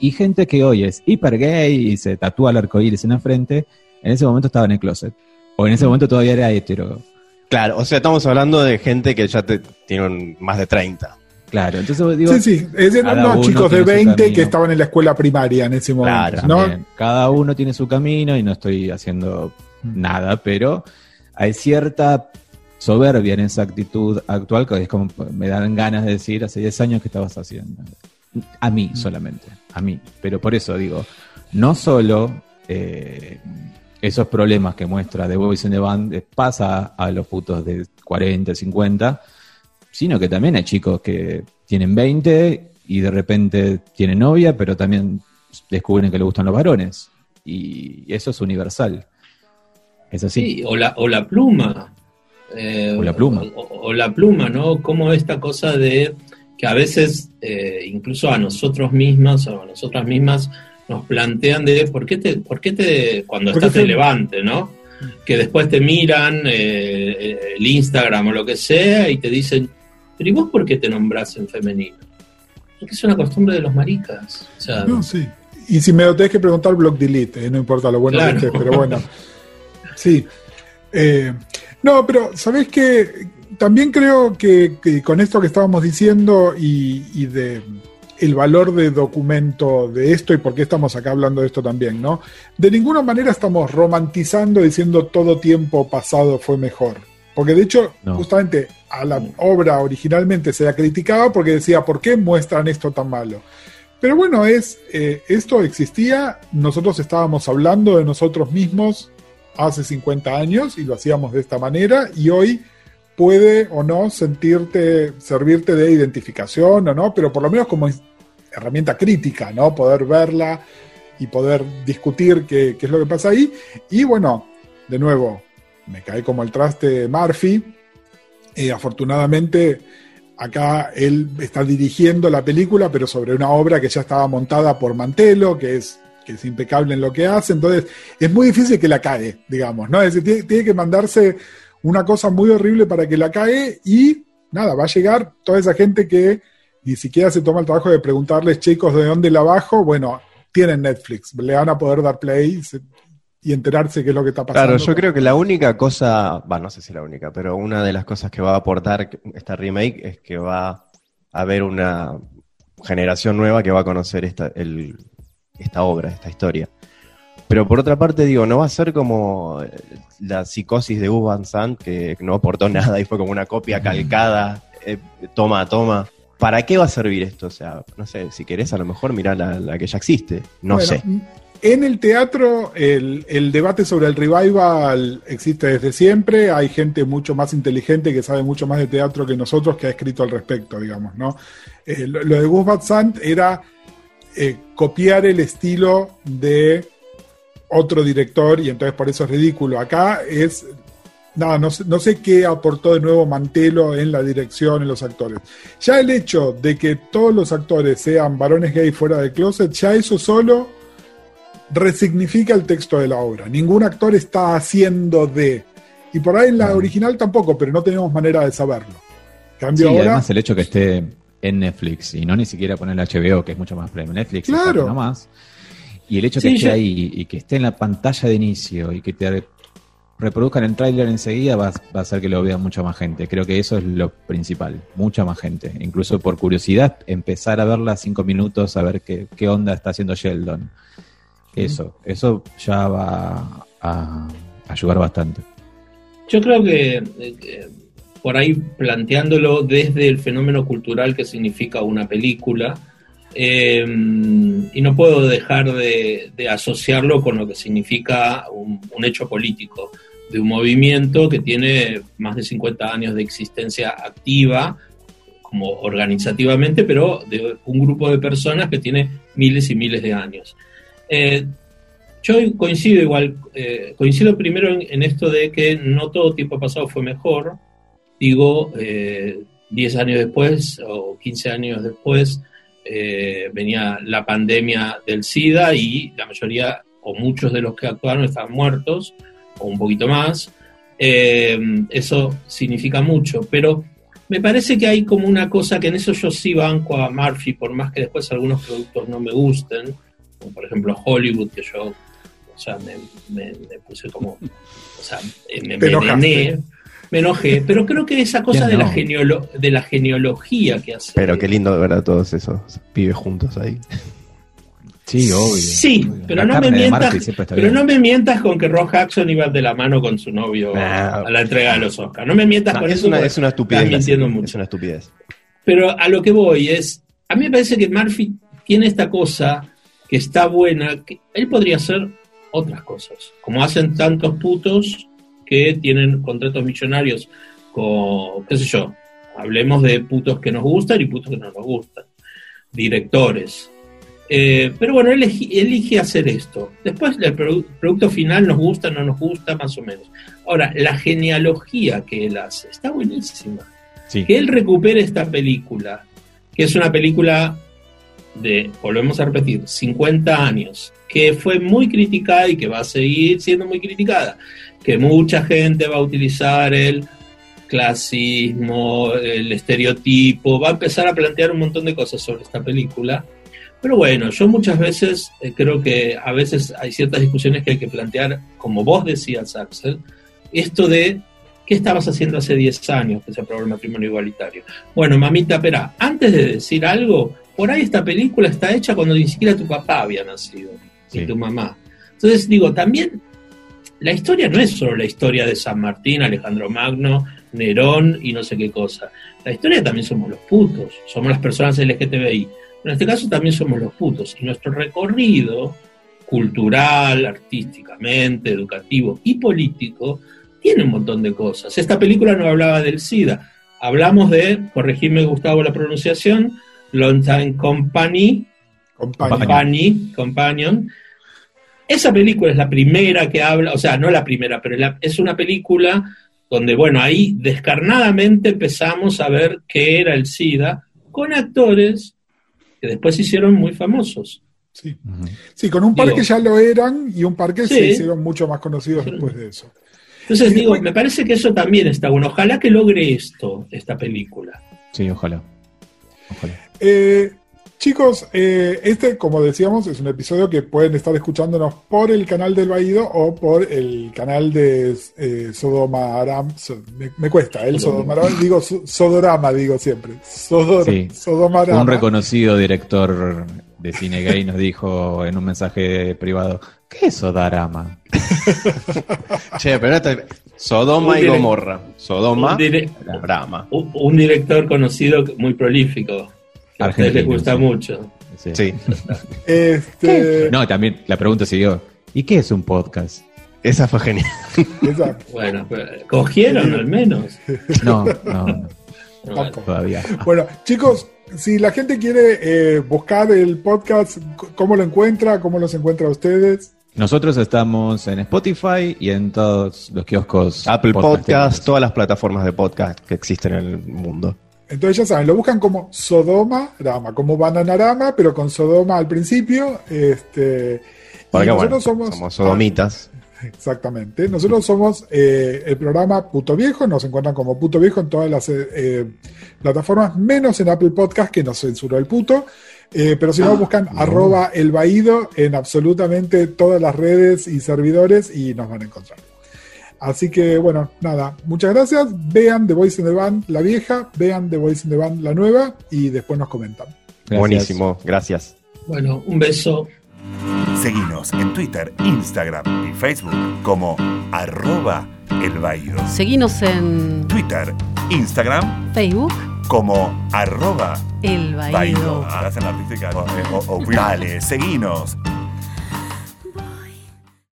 [SPEAKER 5] Y gente que hoy es hiper gay y se tatúa el arcoíris en la frente, en ese momento estaba en el closet. O en ese momento todavía era hetero.
[SPEAKER 3] Claro, o sea, estamos hablando de gente que ya te, tienen más de 30.
[SPEAKER 5] Claro, entonces digo.
[SPEAKER 2] Sí, sí, es, no chicos de 20 que estaban en la escuela primaria en ese momento. Claro,
[SPEAKER 5] Cada uno tiene su camino y no estoy haciendo mm. nada, pero hay cierta soberbia en esa actitud actual que es como me dan ganas de decir hace 10 años que estabas haciendo. A mí mm. solamente, a mí. Pero por eso digo, no solo eh, esos problemas que muestra The Boys in the Band eh, pasa a los putos de 40, 50, sino que también hay chicos que tienen 20 y de repente tienen novia, pero también descubren que le gustan los varones. Y eso es universal. Es así.
[SPEAKER 4] Sí, o la, o la pluma.
[SPEAKER 5] Eh, o la pluma.
[SPEAKER 4] O, la pluma, ¿no? Como esta cosa de que a veces, eh, incluso a nosotros mismas o a nosotras mismas, nos plantean de por qué te, por qué te cuando estás relevante, ¿no? Que después te miran eh, el Instagram o lo que sea y te dicen, pero ¿y vos por qué te nombras en femenino? Porque es una costumbre de los maricas.
[SPEAKER 2] no, sí. Y si me lo tenés que preguntar, blog delete, no importa lo bueno que estés, pero bueno. [LAUGHS] Sí. Eh, no, pero sabés que también creo que, con esto que estábamos diciendo y, de el valor de documento de esto y por qué estamos acá hablando de esto también, ¿no? De ninguna manera estamos romantizando diciendo todo tiempo pasado fue mejor. Porque de hecho, justamente a la obra originalmente se la criticaba porque decía, ¿por qué muestran esto tan malo? Pero bueno, es eh, esto existía, nosotros estábamos hablando de nosotros mismos hace 50 años y lo hacíamos de esta manera y hoy puede o no sentirte, servirte de identificación o no, pero por lo menos como herramienta crítica, ¿no? Poder verla y poder discutir qué, es lo que pasa ahí. Y bueno, de nuevo, me cae como el traste Murphy. y afortunadamente, acá él está dirigiendo la película, pero sobre una obra que ya estaba montada por Mantelo, que es que es impecable en lo que hace, entonces es muy difícil que la cae, digamos, ¿no? Es decir, tiene, que mandarse una cosa muy horrible para que la cae y nada, va a llegar toda esa gente que ni siquiera se toma el trabajo de preguntarles, chicos, ¿de dónde la bajo? Bueno, tienen Netflix, le van a poder dar play y enterarse qué es lo que está pasando.
[SPEAKER 3] Claro, yo creo que la única cosa, va, no sé si la única, pero una de las cosas que va a aportar esta remake es que va a haber una generación nueva que va a conocer esta, el, esta obra, esta historia. Pero por otra parte, digo, no va a ser como eh, la psicosis de Gus Van Sant, que no aportó [LAUGHS] nada y fue como una copia calcada, eh, toma a toma. ¿Para qué va a servir esto? O sea, no sé, si querés a lo mejor mirá la, que ya existe, no sé.
[SPEAKER 2] En el teatro, el, debate sobre el revival existe desde siempre. Hay gente mucho más inteligente que sabe mucho más de teatro que nosotros que ha escrito al respecto, digamos, ¿no? Eh, lo, de Gus Van Sant era eh, copiar el estilo de otro director y entonces por eso es ridículo. Acá es, nada, no, no, sé qué aportó de nuevo Mantelo en la dirección, en los actores. Ya el hecho de que todos los actores sean varones gay fuera de closet, ya eso solo resignifica el texto de la obra. Ningún actor está haciendo de... Y por ahí en la original tampoco, pero no tenemos manera de saberlo. Cambio
[SPEAKER 5] Sí,
[SPEAKER 2] ahora.
[SPEAKER 5] además el hecho que esté en Netflix y no ni siquiera poner el HBO, que es mucho más premium. Netflix
[SPEAKER 2] Claro.
[SPEAKER 5] nomás. Y el hecho
[SPEAKER 4] Sí,
[SPEAKER 5] que esté
[SPEAKER 4] yo-
[SPEAKER 5] ahí y que esté en la pantalla de inicio y que te re- reproduzcan el tráiler enseguida va, va a hacer que lo vea mucha más gente. Creo que eso es lo principal, mucha más gente. Incluso por curiosidad, empezar a verla cinco minutos, a ver qué, qué onda está haciendo Sheldon. Eso, eso ya va a ayudar bastante.
[SPEAKER 4] Yo creo que eh, que por ahí planteándolo desde el fenómeno cultural que significa una película, eh, y no puedo dejar de, asociarlo con lo que significa un, hecho político, de un movimiento que tiene más de 50 años de existencia activa, como organizativamente, pero de un grupo de personas que tiene miles y miles de años. Eh, yo coincido igual, eh, coincido primero en esto de que no todo tiempo pasado fue mejor. Digo, eh, 10 años después o 15 años después eh, venía la pandemia del SIDA y la mayoría o muchos de los que actuaron estaban muertos o un poquito más. Eh, eso significa mucho, pero me parece que hay como una cosa que en eso yo sí banco a Murphy, por más que después algunos productos no me gusten, como por ejemplo Hollywood, que yo, o sea, me, me- me puse como, o sea, eh, me envenené, me enojé, pero creo que esa cosa
[SPEAKER 5] ¿Quién
[SPEAKER 4] de, la
[SPEAKER 5] no?
[SPEAKER 4] genealo- de la genealogía que hace.
[SPEAKER 3] Pero qué lindo ver a todos esos pibes juntos ahí.
[SPEAKER 5] Sí, obvio.
[SPEAKER 4] Sí,
[SPEAKER 5] obvio.
[SPEAKER 4] pero
[SPEAKER 5] La
[SPEAKER 4] no me
[SPEAKER 5] de
[SPEAKER 4] mientas, pero no me mientas con que Ross Jackson iba de la mano con su novio
[SPEAKER 3] Nah.
[SPEAKER 4] a la entrega de los Oscars. No me mientas con
[SPEAKER 3] es,
[SPEAKER 4] eso.
[SPEAKER 3] una, es una estupidez.
[SPEAKER 4] estás
[SPEAKER 3] la
[SPEAKER 4] mintiendo mucho.
[SPEAKER 3] Es una estupidez.
[SPEAKER 4] Pero a lo que voy es, a mí me parece que Murphy tiene esta cosa que está buena, que él podría hacer otras cosas, como hacen tantos putos que tienen contratos millonarios con, qué sé yo, hablemos de putos que nos gustan y putos que no nos gustan, directores. Eh, pero bueno, él elige, hacer esto. Después el produ- producto final nos gusta, no nos gusta, más o menos. Ahora, la genealogía que él hace está buenísima
[SPEAKER 5] Sí.
[SPEAKER 4] que él recupere esta película, que es una película de, volvemos a repetir, 50 años, que fue muy criticada y que va a seguir siendo muy criticada, que mucha gente va a utilizar el clasismo, el estereotipo, va a empezar a plantear un montón de cosas sobre esta película. Pero bueno, yo muchas veces eh, creo que a veces hay ciertas discusiones que hay que plantear, como vos decías, Axel, esto de ¿Qué estabas haciendo hace 10 años que se aprobó el matrimonio igualitario? Bueno, mamita, espera, antes de decir algo, por ahí esta película está hecha cuando ni siquiera tu papá había nacido,
[SPEAKER 5] Sí.
[SPEAKER 4] ni tu mamá. Entonces, digo, también la historia no es solo la historia de San Martín, Alejandro Magno, Nerón y no sé qué cosa. La historia también somos los putos, somos las personas LGTBI. En este caso también somos los putos. Y nuestro recorrido cultural, artísticamente, educativo y político tiene un montón de cosas. Esta película no hablaba del SIDA. Hablamos de, corregime Gustavo la pronunciación, Long Time Company. Company, Companion. Esa película es la primera que habla, o sea, no la primera, pero es la- es una película donde, bueno, ahí descarnadamente empezamos a ver qué era el SIDA con actores que después se hicieron muy famosos.
[SPEAKER 2] Sí. Sí, con un par
[SPEAKER 4] Digo-
[SPEAKER 2] que ya lo eran y un par que se hicieron mucho más conocidos
[SPEAKER 4] Sí.
[SPEAKER 2] después de eso.
[SPEAKER 4] Entonces
[SPEAKER 2] Y
[SPEAKER 4] digo,
[SPEAKER 2] después-
[SPEAKER 4] me parece que eso también está bueno. Ojalá que logre esto, esta película.
[SPEAKER 5] Sí, ojalá. Ojalá.
[SPEAKER 2] Eh, chicos, eh, este, como decíamos, es un episodio que pueden estar escuchándonos por el canal del Baído o por el canal de eh, Sodoma Aram. So- me, me cuesta, el Sodoma Aram, digo so- Sodorama, digo siempre. Sodor,
[SPEAKER 5] Sí.
[SPEAKER 2] Sodoma Arama.
[SPEAKER 5] Un reconocido director de cine gay nos dijo en un mensaje privado, ¿qué es Sodarama? [LAUGHS]
[SPEAKER 3] Che, pero esta- Sodoma y Gomorra. Sodoma,
[SPEAKER 4] Un, dire- un director conocido muy prolífico. A ustedes les gusta
[SPEAKER 5] sí.
[SPEAKER 4] mucho.
[SPEAKER 5] Sí.
[SPEAKER 3] Sí, [LAUGHS]
[SPEAKER 2] Este,
[SPEAKER 5] No, también la pregunta siguió, ¿y qué es un podcast?
[SPEAKER 3] esa fue genial. [LAUGHS]
[SPEAKER 4] Bueno, pero, ¿cogieron al menos?
[SPEAKER 5] No, no, no, [LAUGHS]
[SPEAKER 4] Bueno,
[SPEAKER 5] todavía.
[SPEAKER 2] Bueno, chicos, si la gente quiere eh, buscar el podcast, ¿cómo lo encuentra? ¿Cómo los encuentra a ustedes?
[SPEAKER 5] Nosotros estamos en Spotify y en todos los kioscos.
[SPEAKER 3] Apple
[SPEAKER 5] podcasteros.
[SPEAKER 3] Podcast, todas las plataformas de podcast que existen en el mundo.
[SPEAKER 2] Entonces ya saben, lo buscan como Sodoma Rama, como Bananarama, pero con Sodoma al principio. Este,
[SPEAKER 3] Porque
[SPEAKER 2] y
[SPEAKER 3] bueno,
[SPEAKER 2] nosotros
[SPEAKER 3] somos,
[SPEAKER 2] somos,
[SPEAKER 3] sodomitas.
[SPEAKER 2] Exactamente. Nosotros somos eh, el programa Puto Viejo, nos encuentran como Puto Viejo en todas las eh, plataformas, menos en Apple Podcast, que nos censuró el puto. Eh, pero si no, buscan arroba el en absolutamente todas las redes y servidores y nos van a encontrar. Así que bueno, nada, muchas gracias. Vean The Voice in the Band la vieja, vean The Voice in the Band la nueva y después nos comentan.
[SPEAKER 5] Gracias.
[SPEAKER 3] Buenísimo, gracias.
[SPEAKER 4] Bueno, un beso.
[SPEAKER 6] Seguinos en Twitter, Instagram y Facebook como arroba el Baído.
[SPEAKER 7] Seguinos en
[SPEAKER 6] Twitter, Instagram
[SPEAKER 7] Facebook,
[SPEAKER 6] como arroba
[SPEAKER 7] El
[SPEAKER 6] Baído.
[SPEAKER 7] Baído.
[SPEAKER 6] Hacen la artística. O- o- o- [LAUGHS] Dale, seguinos